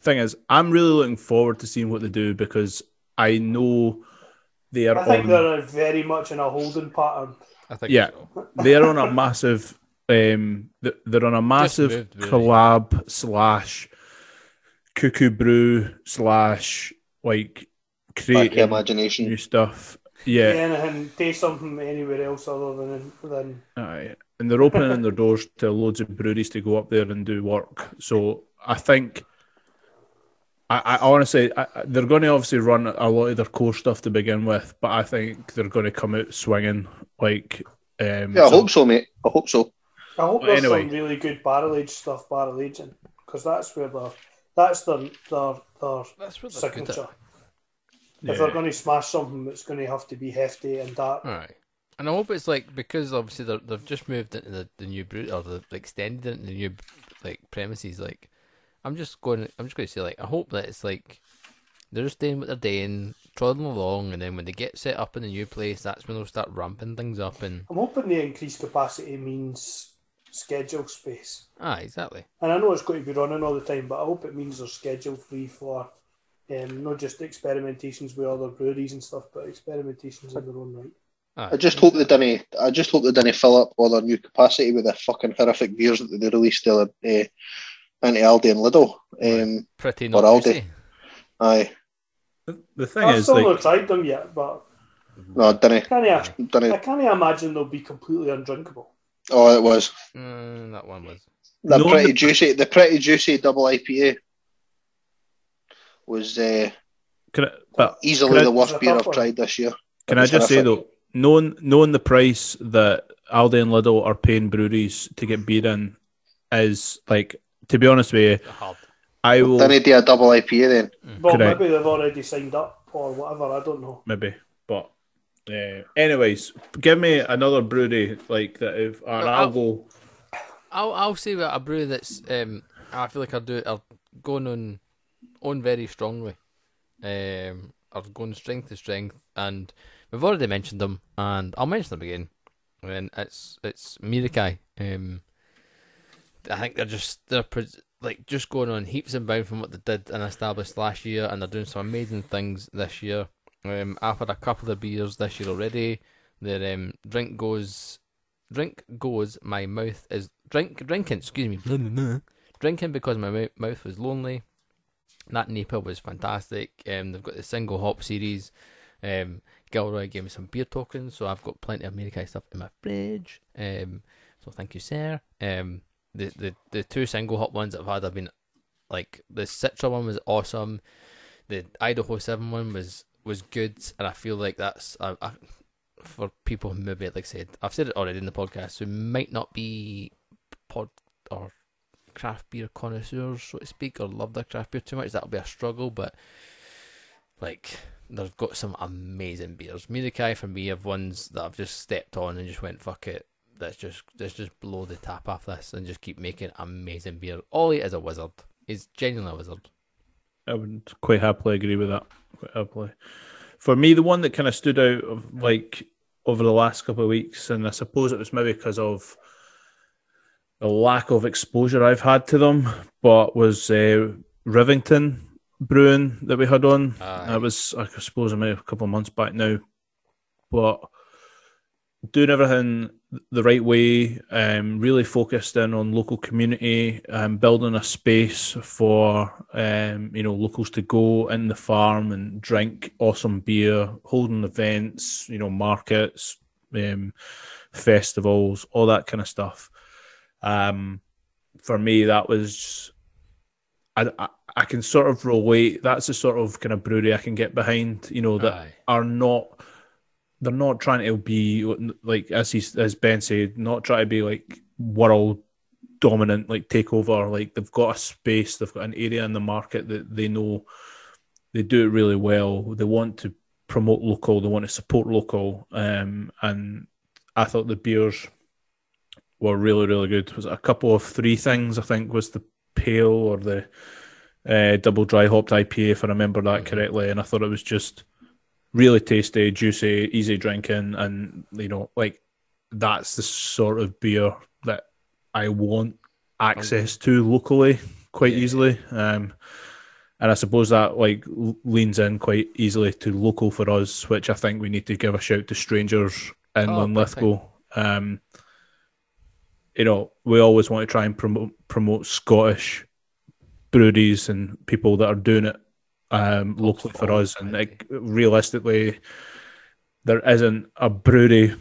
thing is, I'm really looking forward to seeing what they do because I know they are I think on. they're very much in a holding pattern. I think Yeah. so. they're on a massive um they're on a massive moved, really. collab slash cuckoo brew slash like create creating imagination. new stuff yeah, Anything, taste something anywhere else other than than aye. and they're opening their doors to loads of breweries to go up there and do work so i think I, I honestly, I, I- they're going to obviously run a lot of their core stuff to begin with, but I think they're going to come out swinging. Like, um, Yeah, I so- hope so, mate. I hope so. I hope Well, there's anyway. some really good barrel aged stuff barrel aging because that's where they're that's their their their That's what they're good at. signature. Yeah. If they're going to smash something, it's going to have to be hefty and dark. Alright. And I hope it's like because obviously they're, they've just moved into the, the new brew or they've extended into the new like premises. Like, I'm just going. I'm just going to say like I hope that it's like they're just doing what they're doing, trotting along, and then when they get set up in the new place, that's when they'll start ramping things up. And I'm hoping the increased capacity means schedule space. ah, exactly. And I know it's going to be running all the time, but I hope it means they're schedule free for um, not just experimentations with other breweries and stuff, but experimentations in their own right. Ah, I just hope they didn't. I just hope they didn't fill up all their new capacity with the fucking horrific beers that they released the other day into Aldi and Lidl. Um, pretty or not Aldi. juicy. aye, The- The thing I've is, still like, not tried them yet, but no, didn't, can I, I didn't. can't imagine they'll be completely undrinkable. Oh, it was Mm, that one was. the No, pretty the- juicy. The pretty juicy double IPA was uh, can I, but easily Can I- the worst beer I've one. tried this year. Can I was just say though, knowing knowing the price that Aldi and Lidl are paying breweries to get beer in is like, to be honest with you, Hard. I will Didn't do a double IPA then. Well, Correct. maybe they've already signed up or whatever. I don't know. maybe, but. Uh, anyways, give me another brewery like that. If and No, I'll I'll- go. I'll I'll say that a brew that's um I feel like I'll do I'll going on on very strongly. Um are going strength to strength and we've already mentioned them and I'll mention them again. And it's it's Merakai. Um I think they're just they're like just going on heaps and bounds from what they did and established last year and they're doing some amazing things this year. Um I've had a couple of beers this year already. The um drink goes drink goes, my mouth is drink drinking. Excuse me, drinking because my mouth was lonely. That Napa was fantastic. Um, they've got the single hop series. Um, Gilroy gave me some beer tokens, so I've got plenty of American stuff in my fridge. Um, so thank you, sir. Um, the the the two single hop ones I've had have been like the Citra one was awesome. The Idaho Seven one was was good, and I feel like that's for people who maybe, like I said, I've said it already in the podcast, who might not be pod or craft beer connoisseurs, so to speak, or love their craft beer too much, that'll be a struggle. But like they've got some amazing beers. Merakai for me have ones that I've just stepped on and just went fuck it. Let's just let's just blow the tap off this and just keep making amazing beer. Ollie is a wizard. He's genuinely a wizard. I would quite happily agree with that. Quite happily. For me, the one that kind of stood out of like over the last couple of weeks, and I suppose it was maybe because of the lack of exposure I've had to them, but was uh, Rivington Brewing that we had on. Aye. That was, I suppose, maybe a couple of months back now, but doing everything the right way, um, really focused in on local community, um, building a space for um, you know locals to go in the farm and drink awesome beer, holding events, you know markets, um, festivals, all that kind of stuff. Um, for me, that was I, I I can sort of relate. That's the sort of kind of brewery I can get behind. You know that Aye. are not they're not trying to be like as he, as Ben said, not trying to be like world dominant, like take over. Like they've got a space, they've got an area in the market that they know they do it really well. They want to promote local, they want to support local, um, and I thought the beers were really really good. Was a couple of three things? I think was the pale or the uh, double dry hopped IPA, if I remember that correctly, and I thought it was just really tasty, juicy, easy drinking, and you know, like that's the sort of beer that I want access to locally quite Yeah. easily. Um, and I suppose that like leans in quite easily to local for us, which I think we need to give a shout to strangers in Oh, Linlithgow. Um, you know, we always want to try and promote promote Scottish breweries and people that are doing it um, locally for us. And like, realistically, there isn't a brewery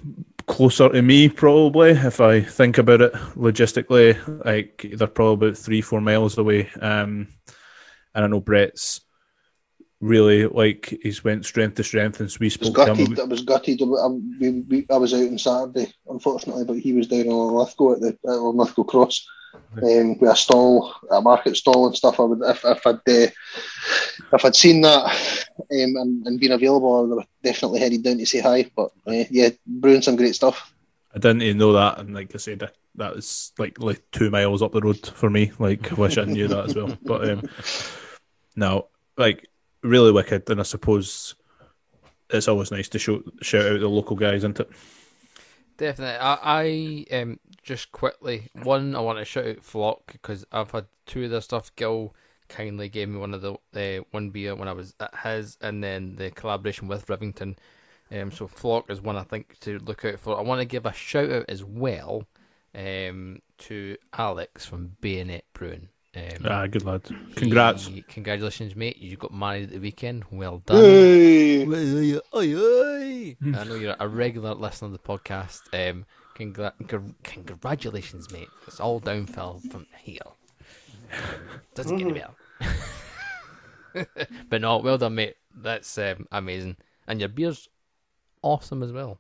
closer to me, probably, if I think about it logistically. Like, they're probably about three, four miles away. Um, and I know Brett's really like he's went strength to strength since we I was to him. gutted. I was gutted. I, we, we, I was out on Saturday, unfortunately, but he was down on Lithgow at the at Lithgow Cross um, with a stall, a market stall and stuff. I would, if, if I'd uh, if I'd seen that um, and, and been available, I would have definitely headed down to say hi. But uh, yeah, brewing some great stuff. I didn't even know that, and like I said, that- that was like like two miles up the road for me. Like, I wish I knew that as well. But um, no, like really wicked, and I suppose it's always nice to show, shout out the local guys, isn't it? Definitely. I, I um just quickly one I want to shout out Flock because I've had two of their stuff. Gil kindly gave me one of the uh, one beer when I was at his, and then the collaboration with Rivington. Um, so Flock is one I think to look out for. I want to give a shout out as well, um, to Alex from Bayonet Brewing. Um, Ah, good lad. Congrats. he- congratulations, mate! You got married at the weekend. Well done. Hey. I know you're a regular listener of the podcast. Um, congra- con- congratulations, mate. It's all downhill from here. Doesn't get any better. but no, well done, mate. That's um, amazing. And your beer's awesome as well.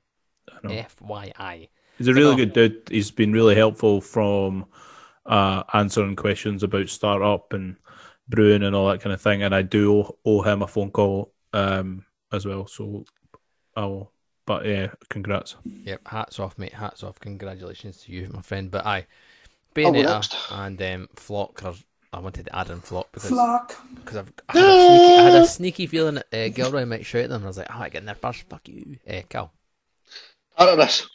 FYI. He's a really Oh. good dude. He's been really helpful from uh, answering questions about startup and brewing and all that kind of thing. And I do owe, owe him a phone call um, as well. So I'll. But yeah, congrats. Yep, hats off, mate. Hats off. Congratulations to you, my friend. But aye, I'll go Bayonetta next. and um, Flock. Are, I wanted to add in Flock because Flock. because I've I had, a sneaky, I had a sneaky feeling that uh, Gilroy might shout at them. And I was like, oh, I get in there first. Fuck you, uh, Cal. Aramis.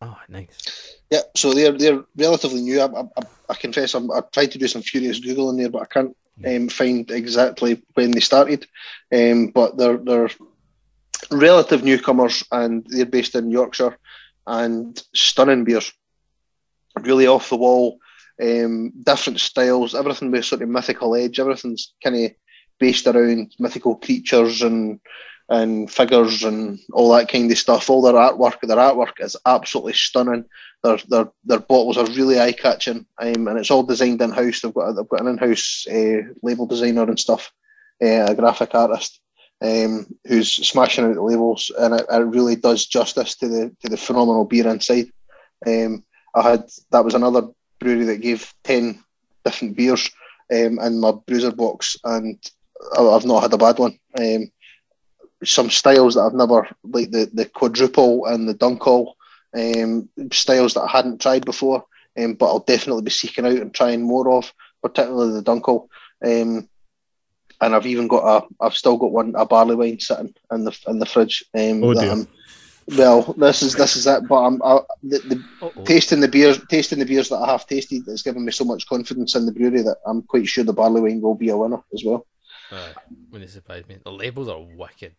Oh, nice. Yeah, so they're they're relatively new. I, I, I- I confess, I'm, I tried to do some furious googling there, but I can't um, find exactly when they started. Um, but they're they're relative newcomers, and they're based in Yorkshire, and stunning beers, really off the wall, um, different styles, everything with sort of mythical edge. Everything's kind of based around mythical creatures and and figures and all that kind of stuff. All their artwork, their artwork is absolutely stunning. Their their their bottles are really eye catching, um, and it's all designed in house. They've got they've got an in house uh, label designer and stuff, uh, a graphic artist, um, who's smashing out the labels, and it, it really does justice to the to the phenomenal beer inside. Um, I had that was another brewery that gave ten different beers um, in my bruiser box, and I've not had a bad one. Um, some styles that I've never like the the quadruple and the dunkel um, styles that I hadn't tried before, um, but I'll definitely be seeking out and trying more of, particularly the dunkel. Um, and I've even got a, I've still got one a barley wine sitting in the in the fridge. Um, Oh, dear. Well, this is this is it. But I'm I, the, the tasting the beers, tasting the beers that I have tasted, it's given me so much confidence in the brewery that I'm quite sure the barley wine will be a winner as well. Aye, wouldn't surprise me. The labels are wicked.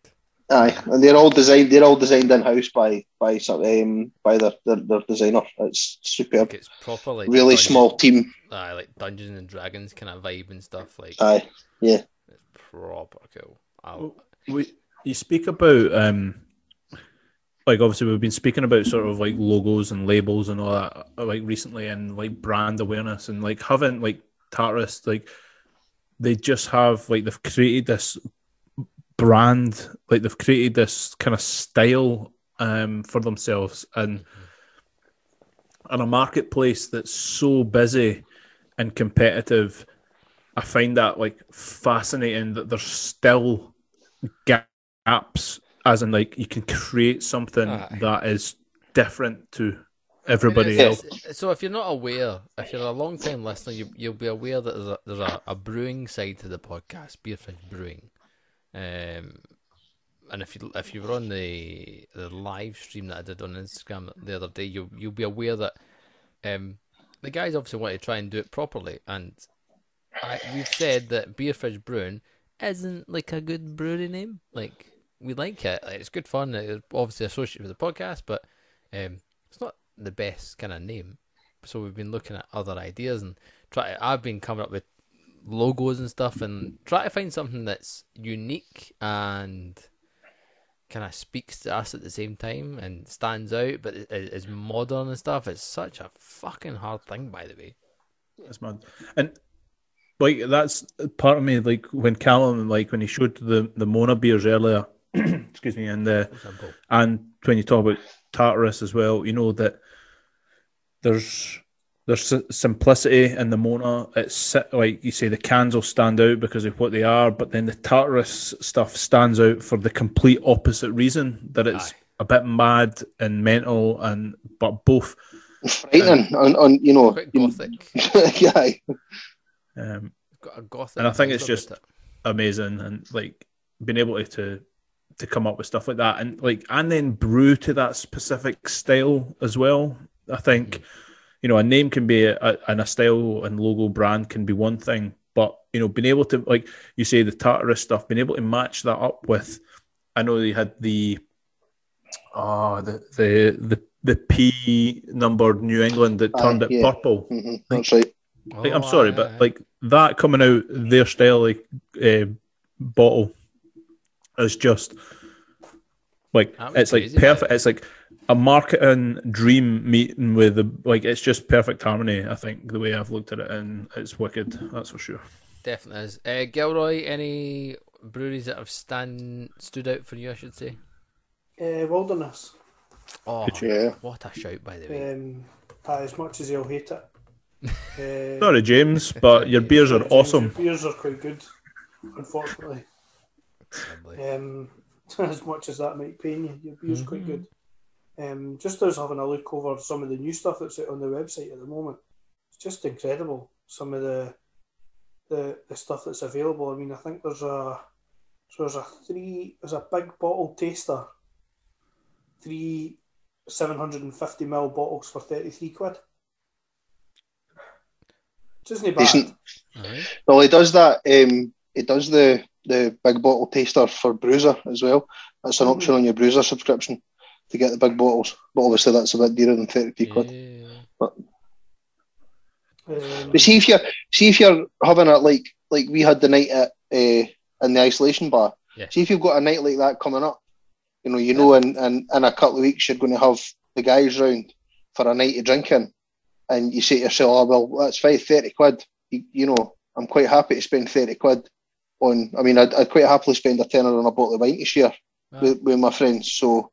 Aye, and they're all designed. They're all designed in house by by some um by their, their their designer. It's superb. Like it's proper like Really Dungeon- small team. Aye, like Dungeons and Dragons kind of vibe and stuff. Like Aye, it's proper cool. I'll, We, you speak about um, like obviously we've been speaking about sort of like logos and labels and all that uh, like recently and like brand awareness and like having like Tartarus like they just have like they've created this brand like they've created this kind of style um for themselves and in a marketplace that's so busy and competitive I find that like fascinating that there's still gaps as in like you can create something Aye. that is different to everybody I mean, else. it's- it's- So if you're not aware, if you're a long time listener, you, you'll be aware that there's a, there's a, a brewing side to the podcast, Beerfish Brewing. Um, and if you if you were on the the live stream that I did on Instagram the other day, you'll you'll be aware that um, the guys obviously want to try and do it properly, and I, we've said that Beerfish Brewing isn't like a good brewery name. Like we like it, like, it's good fun. It's obviously associated with the podcast, but um, it's not the best kind of name. So we've been looking at other ideas and try. I've been coming up with logos and stuff and try to find something that's unique and kind of speaks to us at the same time and stands out, but is modern and stuff. It's such a fucking hard thing, by the way. It's mad. And like that's part of me. Like when Callum, like when he showed the the Mona beers earlier, excuse me, and uh, the Simple. and when you talk about Tartarus as well, you know that there's there's simplicity in the Mona. It's like you say, the cans will stand out because of what they are, but then the Tartarus stuff stands out for the complete opposite reason that it's Aye. a bit mad and mental, and but both. frightening. On, on you know, you- gothic. yeah, Um, Got a gothic. And I think it's just- it. amazing and like being able to, to to come up with stuff like that and like and then brew to that specific style as well i think you know a name can be a, a, and a style and logo brand can be one thing but you know being able to like you say the tartarus stuff being able to match that up with i know they had the oh the the the, the p numbered new england that turned it yeah. purple hmm that's right. Like, Oh, I'm sorry, aye, but aye. like that coming out their style like uh, bottle is just like That was it's like perfect. man. It's like a marketing dream meeting with the like it's just perfect harmony. I think the way I've looked at it, and it's wicked. That's for sure. definitely is. Uh, Gilroy, any breweries that have stand stood out for you? I should say. Uh, Wilderness. Oh, Yeah. what a shout, by the way. Um, as much as you'll hate it. Uh, Sorry, James, but your beers are James, awesome. Your beers are quite good, unfortunately. Um, as much as that might pain you, your beer's quite Mhm. good. Um, just as having a look over some of the new stuff that's out on the website at the moment, it's just incredible. Some of the the, the stuff that's available. I mean, I think there's a so there's a three there's a big bottle taster, three seven hundred and fifty ml bottles for thirty three quid. Which isn't bad. Decent. Aye. Well, he does that. Um, he does the the big bottle taster for Bruiser as well. That's an Mhm. option on your Bruiser subscription to get the big bottles. But obviously, that's a bit dearer than thirty quid. Yeah. Um, But see if you're see if you're having a like like we had the night at uh, in the isolation bar. Yeah. See if you've got a night like that coming up. You know, you know, in, in, in a couple of weeks you're going to have the guys round for a night of drinking, and you say to yourself, "Oh well, that's fine, thirty quid." You, you know, I'm quite happy to spend thirty quid on. I mean, I'd, I'd quite happily spend a tenner on a bottle of wine to year Ah. with, with my friends. So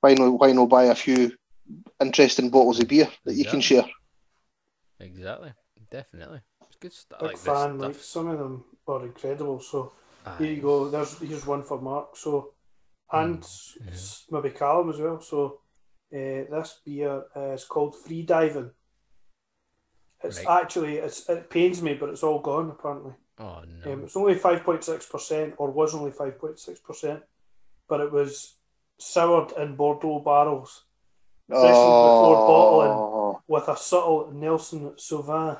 why not why not buy a few interesting bottles of beer that you can share? Exactly. Definitely. It's good stuff. big like this fan. Like some of them are incredible. So Aye. here you go. There's here's one for Mark. So and s- maybe Callum as well. So uh, this beer is called Free Diving. It's Right. actually it's, it pains me, but it's all gone apparently. Oh no. Um, it's only five point six percent, or was only five point six percent, but it was soured in Bordeaux barrels Especially before bottling. Oh, with a subtle Nelson Sauvin.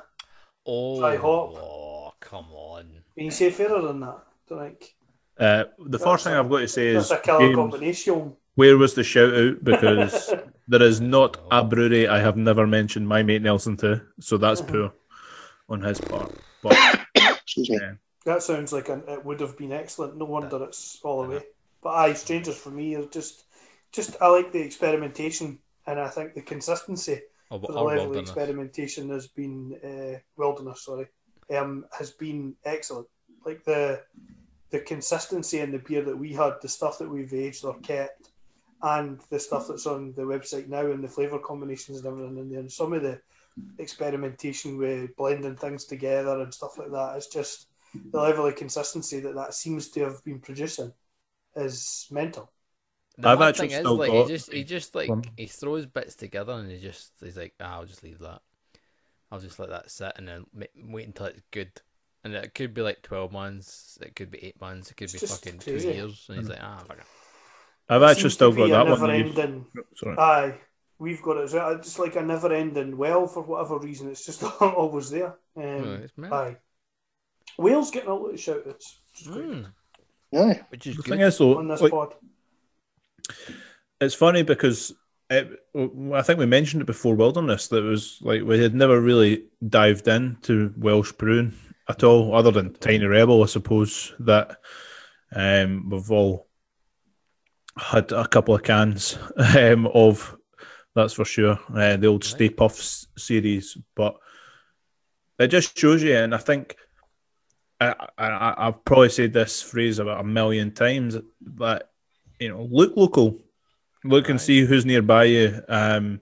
oh, dry hop. oh, come on. Can you say fairer than that? Don't think. Uh, the first thing I've got to say That's is a killer James, combination. Where was the shout out? Because there is not a brewery I have never mentioned my mate Nelson to, so that's Mm-hmm. poor on his part. But excuse me. yeah, That sounds like an, it would have been excellent. No wonder it's all away. But aye, strangers for me are just, just I like the experimentation, and I think the consistency for the or level of experimentation has been uh, wilderness. Sorry, um, has been excellent. Like the the consistency in the beer that we had, the stuff that we've aged or kept, and the stuff that's on the website now, and the flavour combinations and everything in there, and some of the experimentation with blending things together and stuff like that. It's just the level of consistency that that seems to have been producing is mental. The I've actually thing is, still like, got- he just he just like One. he throws bits together and he just he's like, ah, I'll just leave that. I'll just let that sit and then wait until it's good. And it could be like twelve months, it could be eight months, it could It's be fucking crazy. two years. And he's like, ah, fuck it. I've actually still got that one. that you've- never-ending- Sorry. Aye, we've got it. It's just like a never ending well for whatever reason. It's just always there. Um, aye. Wales getting a lot of shout outs, which is quite Mm, Aye. which is The good. thing is, though, on this like, pod. it's funny because it, I think we mentioned it before Wilderness that it was like we had never really dived into Welsh brewing at all, other than Tiny Rebel, I suppose. That um, we've all had a couple of cans um, of. That's for sure. Uh, the old Stay Pufts series, but it just shows you, and I think. I, I, I've probably said this phrase about a million times, but you know, look local, look and see who's nearby you. Um,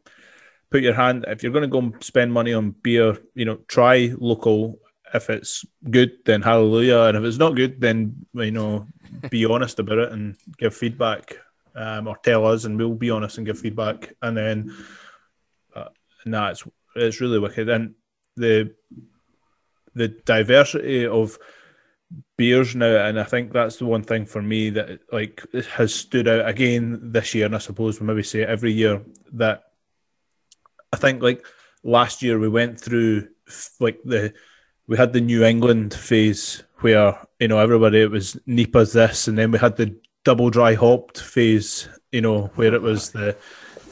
put your hand if you're going to go and spend money on beer. You know, try local. If it's good, then hallelujah, and if it's not good, then you know, be honest about it and give feedback, um, or tell us, and we'll be honest and give feedback. And then, uh, nah, it's it's really wicked, and the the diversity of beers now, and I think that's the one thing for me that like has stood out again this year, and I suppose we maybe say it every year that I think like last year we went through like the we had the New England phase where you know everybody it was NEIPA's this, and then we had the double dry hopped phase, you know, where it was the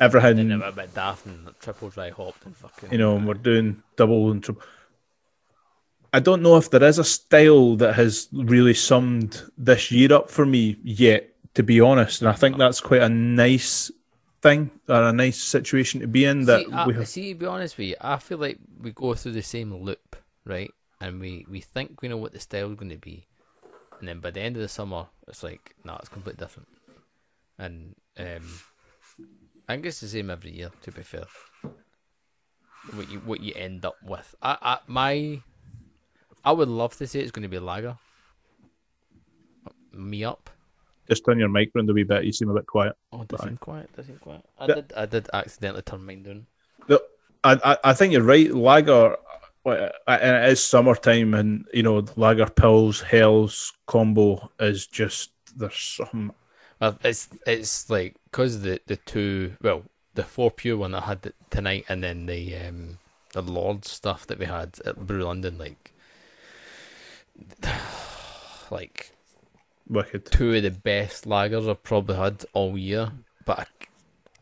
everything Then they were a bit daft and triple dry hopped and fucking. you know, and we're doing double and triple. I don't know if there is a style that has really summed this year up for me yet, to be honest. And I think that's quite a nice thing or a nice situation to be in. That see, I, we have, see, to be honest with you, I feel like we go through the same loop, right? And we, we think we know what the style's going to be, and then by the end of the summer, it's like, no, it's completely different. And um, I think it's the same every year. To be fair, what you what you end up with, I, I my, I would love to say it's going to be lager. Me up. just turn your mic round a wee bit. You seem a bit quiet. Oh, does Right. seem quiet. Does seem quiet. I did. I did accidentally turn mine down. I, I, I think you're right. Lager, well, it is summertime, and you know, lager pils, Helles combo is just there's some Well, it's it's like because the the two well the Fourpure one I had tonight and then the um the Lord stuff that we had at Brew London like like wicked. two of the best lagers I've probably had all year, but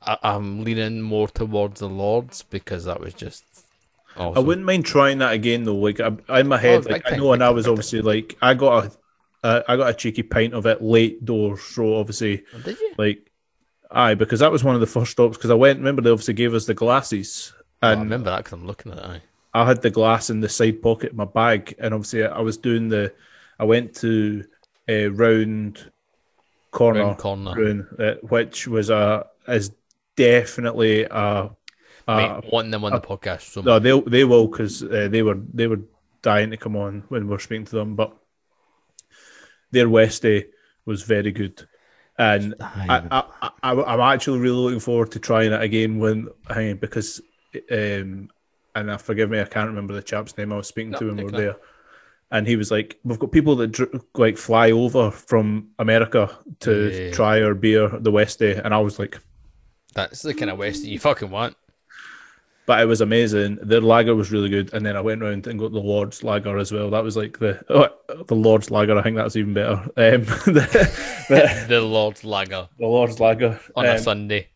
I, I, I'm leaning more towards the Lords because that was just. Awesome. I wouldn't mind trying that again though. Like I, in my head, big like I time, know, and I was obviously like I got a, uh, I got a cheeky pint of it late doors. So obviously, Oh, Did you? like, aye, because that was one of the first stops. Because I went, remember they obviously gave us the glasses, Oh, I and remember that because I'm looking at it. Aye. I had the glass in the side pocket of my bag, and obviously I was doing the, I went to a round corner, Round corner. room, uh, which was a is definitely a. Mate, wanting them on the podcast so no, they they will because uh, they were they were dying to come on when we were speaking to them, but their Westie was very good. and I, I, I, am actually really looking forward to trying it again when because um, and I forgive me, I can't remember the chap's name. I was speaking no, to when we were there, and he was like, "We've got people that dr- like fly over from America to yeah. try our beer the West Day," and I was like, "That's the kind of West you fucking want." But it was amazing. The lager was really good, and then I went around and got the Lord's lager as well. That was like the oh, the Lord's lager. I think that's even better. Um, the, the, the, Lord's lager. The Lord's lager on um, a Sunday.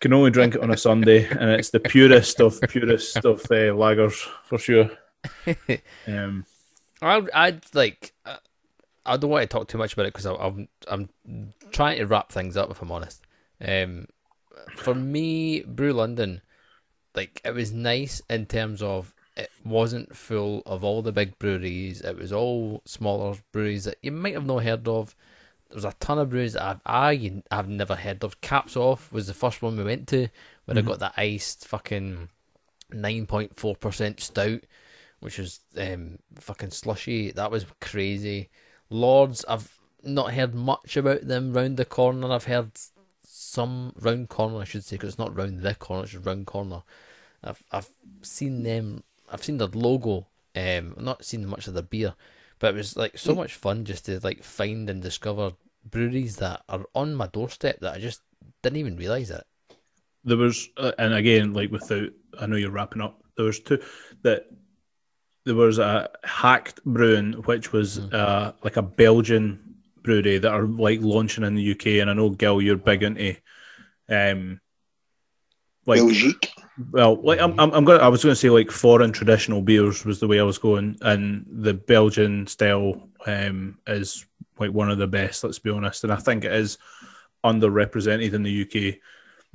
Can only drink it on a Sunday, and it's the purest of purest of uh, lagers for sure. Um, I, I'd like. Uh, I don't want to talk too much about it because I'm I'm trying to wrap things up. If I'm honest, um, for me, Brew London like it was nice in terms of it wasn't full of all the big breweries. It was all smaller breweries that you might have not heard of. There was a ton of breweries that I've, I, I've never heard of. Caps Off was the first one we went to, where mm-hmm. I got that iced fucking 9.4% stout, which was um, fucking slushy. That was crazy. Lords, I've not heard much about them round the corner. I've heard some round corner, I should say, because it's not round the corner, it's just round corner. I've I've seen them. I've seen the logo. Um, not seen much of the beer, but it was like so much fun just to like find and discover breweries that are on my doorstep that I just didn't even realize it. There was, uh, and again, like without, I know you're wrapping up. There was two that there was a hacked brewing, which was mm. uh, like a Belgian brewery that are like launching in the UK, and I know Gil, you're big into um, like Belgique. Well, like I'm, I'm, I'm going. I was going to say like foreign traditional beers was the way I was going, and the Belgian style um, is like one of the best. Let's be honest, and I think it is underrepresented in the UK.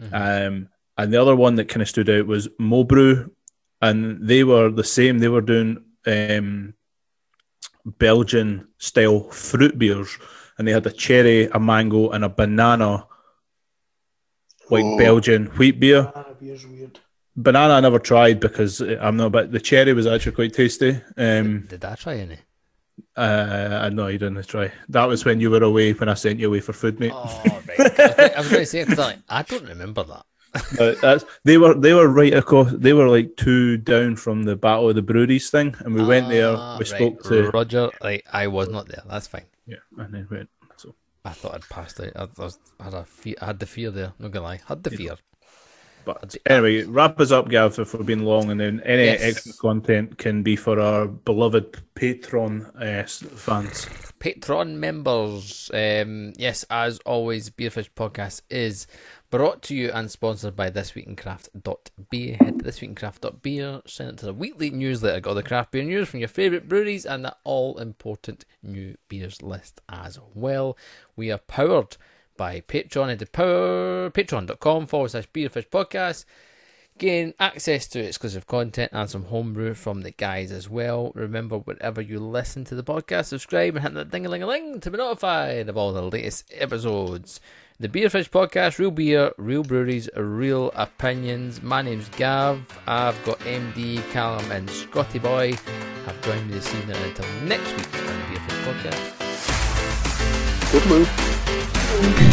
Mm-hmm. Um, and the other one that kind of stood out was Mobrew, and they were the same. They were doing um, Belgian style fruit beers, and they had a cherry, a mango, and a banana, like oh. Belgian wheat beer. Banana beer's weird. Banana I never tried because I'm not, but the cherry was actually quite tasty. Um, did, I try any? Uh, no, you didn't try. That was when you were away when I sent you away for food, mate. Oh, right. I was, going to say because I don't remember that. uh, they were they were right across. They were like two down from the Battle of the Breweries thing, and we went there. Ah, we right. spoke to Roger. Like I was not there. That's fine. Yeah, and then went. I thought I'd passed out. I, was, I had a fear, I had the fear there. Not gonna lie, I had the fear. But anyway, wrap us up, Gav, if we've been long, and then any yes. extra content can be for our beloved Patreon uh, fans. Patreon members. Um, yes, as always, Beerfish Podcast is brought to you and sponsored by thisweekincraft.beer. Head to thisweekincraft.beer, send it to the weekly newsletter, got the craft beer news from your favourite breweries and the all important new beers list as well. We are powered by Patreon. Head to power, patreon.com forward slash beerfish podcast. Gain access to exclusive content and some homebrew from the guys as well. Remember, wherever you listen to the podcast, subscribe and hit that ding a ling a ling to be notified of all the latest episodes. The Beerfish Podcast, real beer, real breweries, real opinions. My name's Gav. I've got MD, Callum, and Scotty Boy have joined me this evening. Until next week on the Beerfish Podcast. Good move.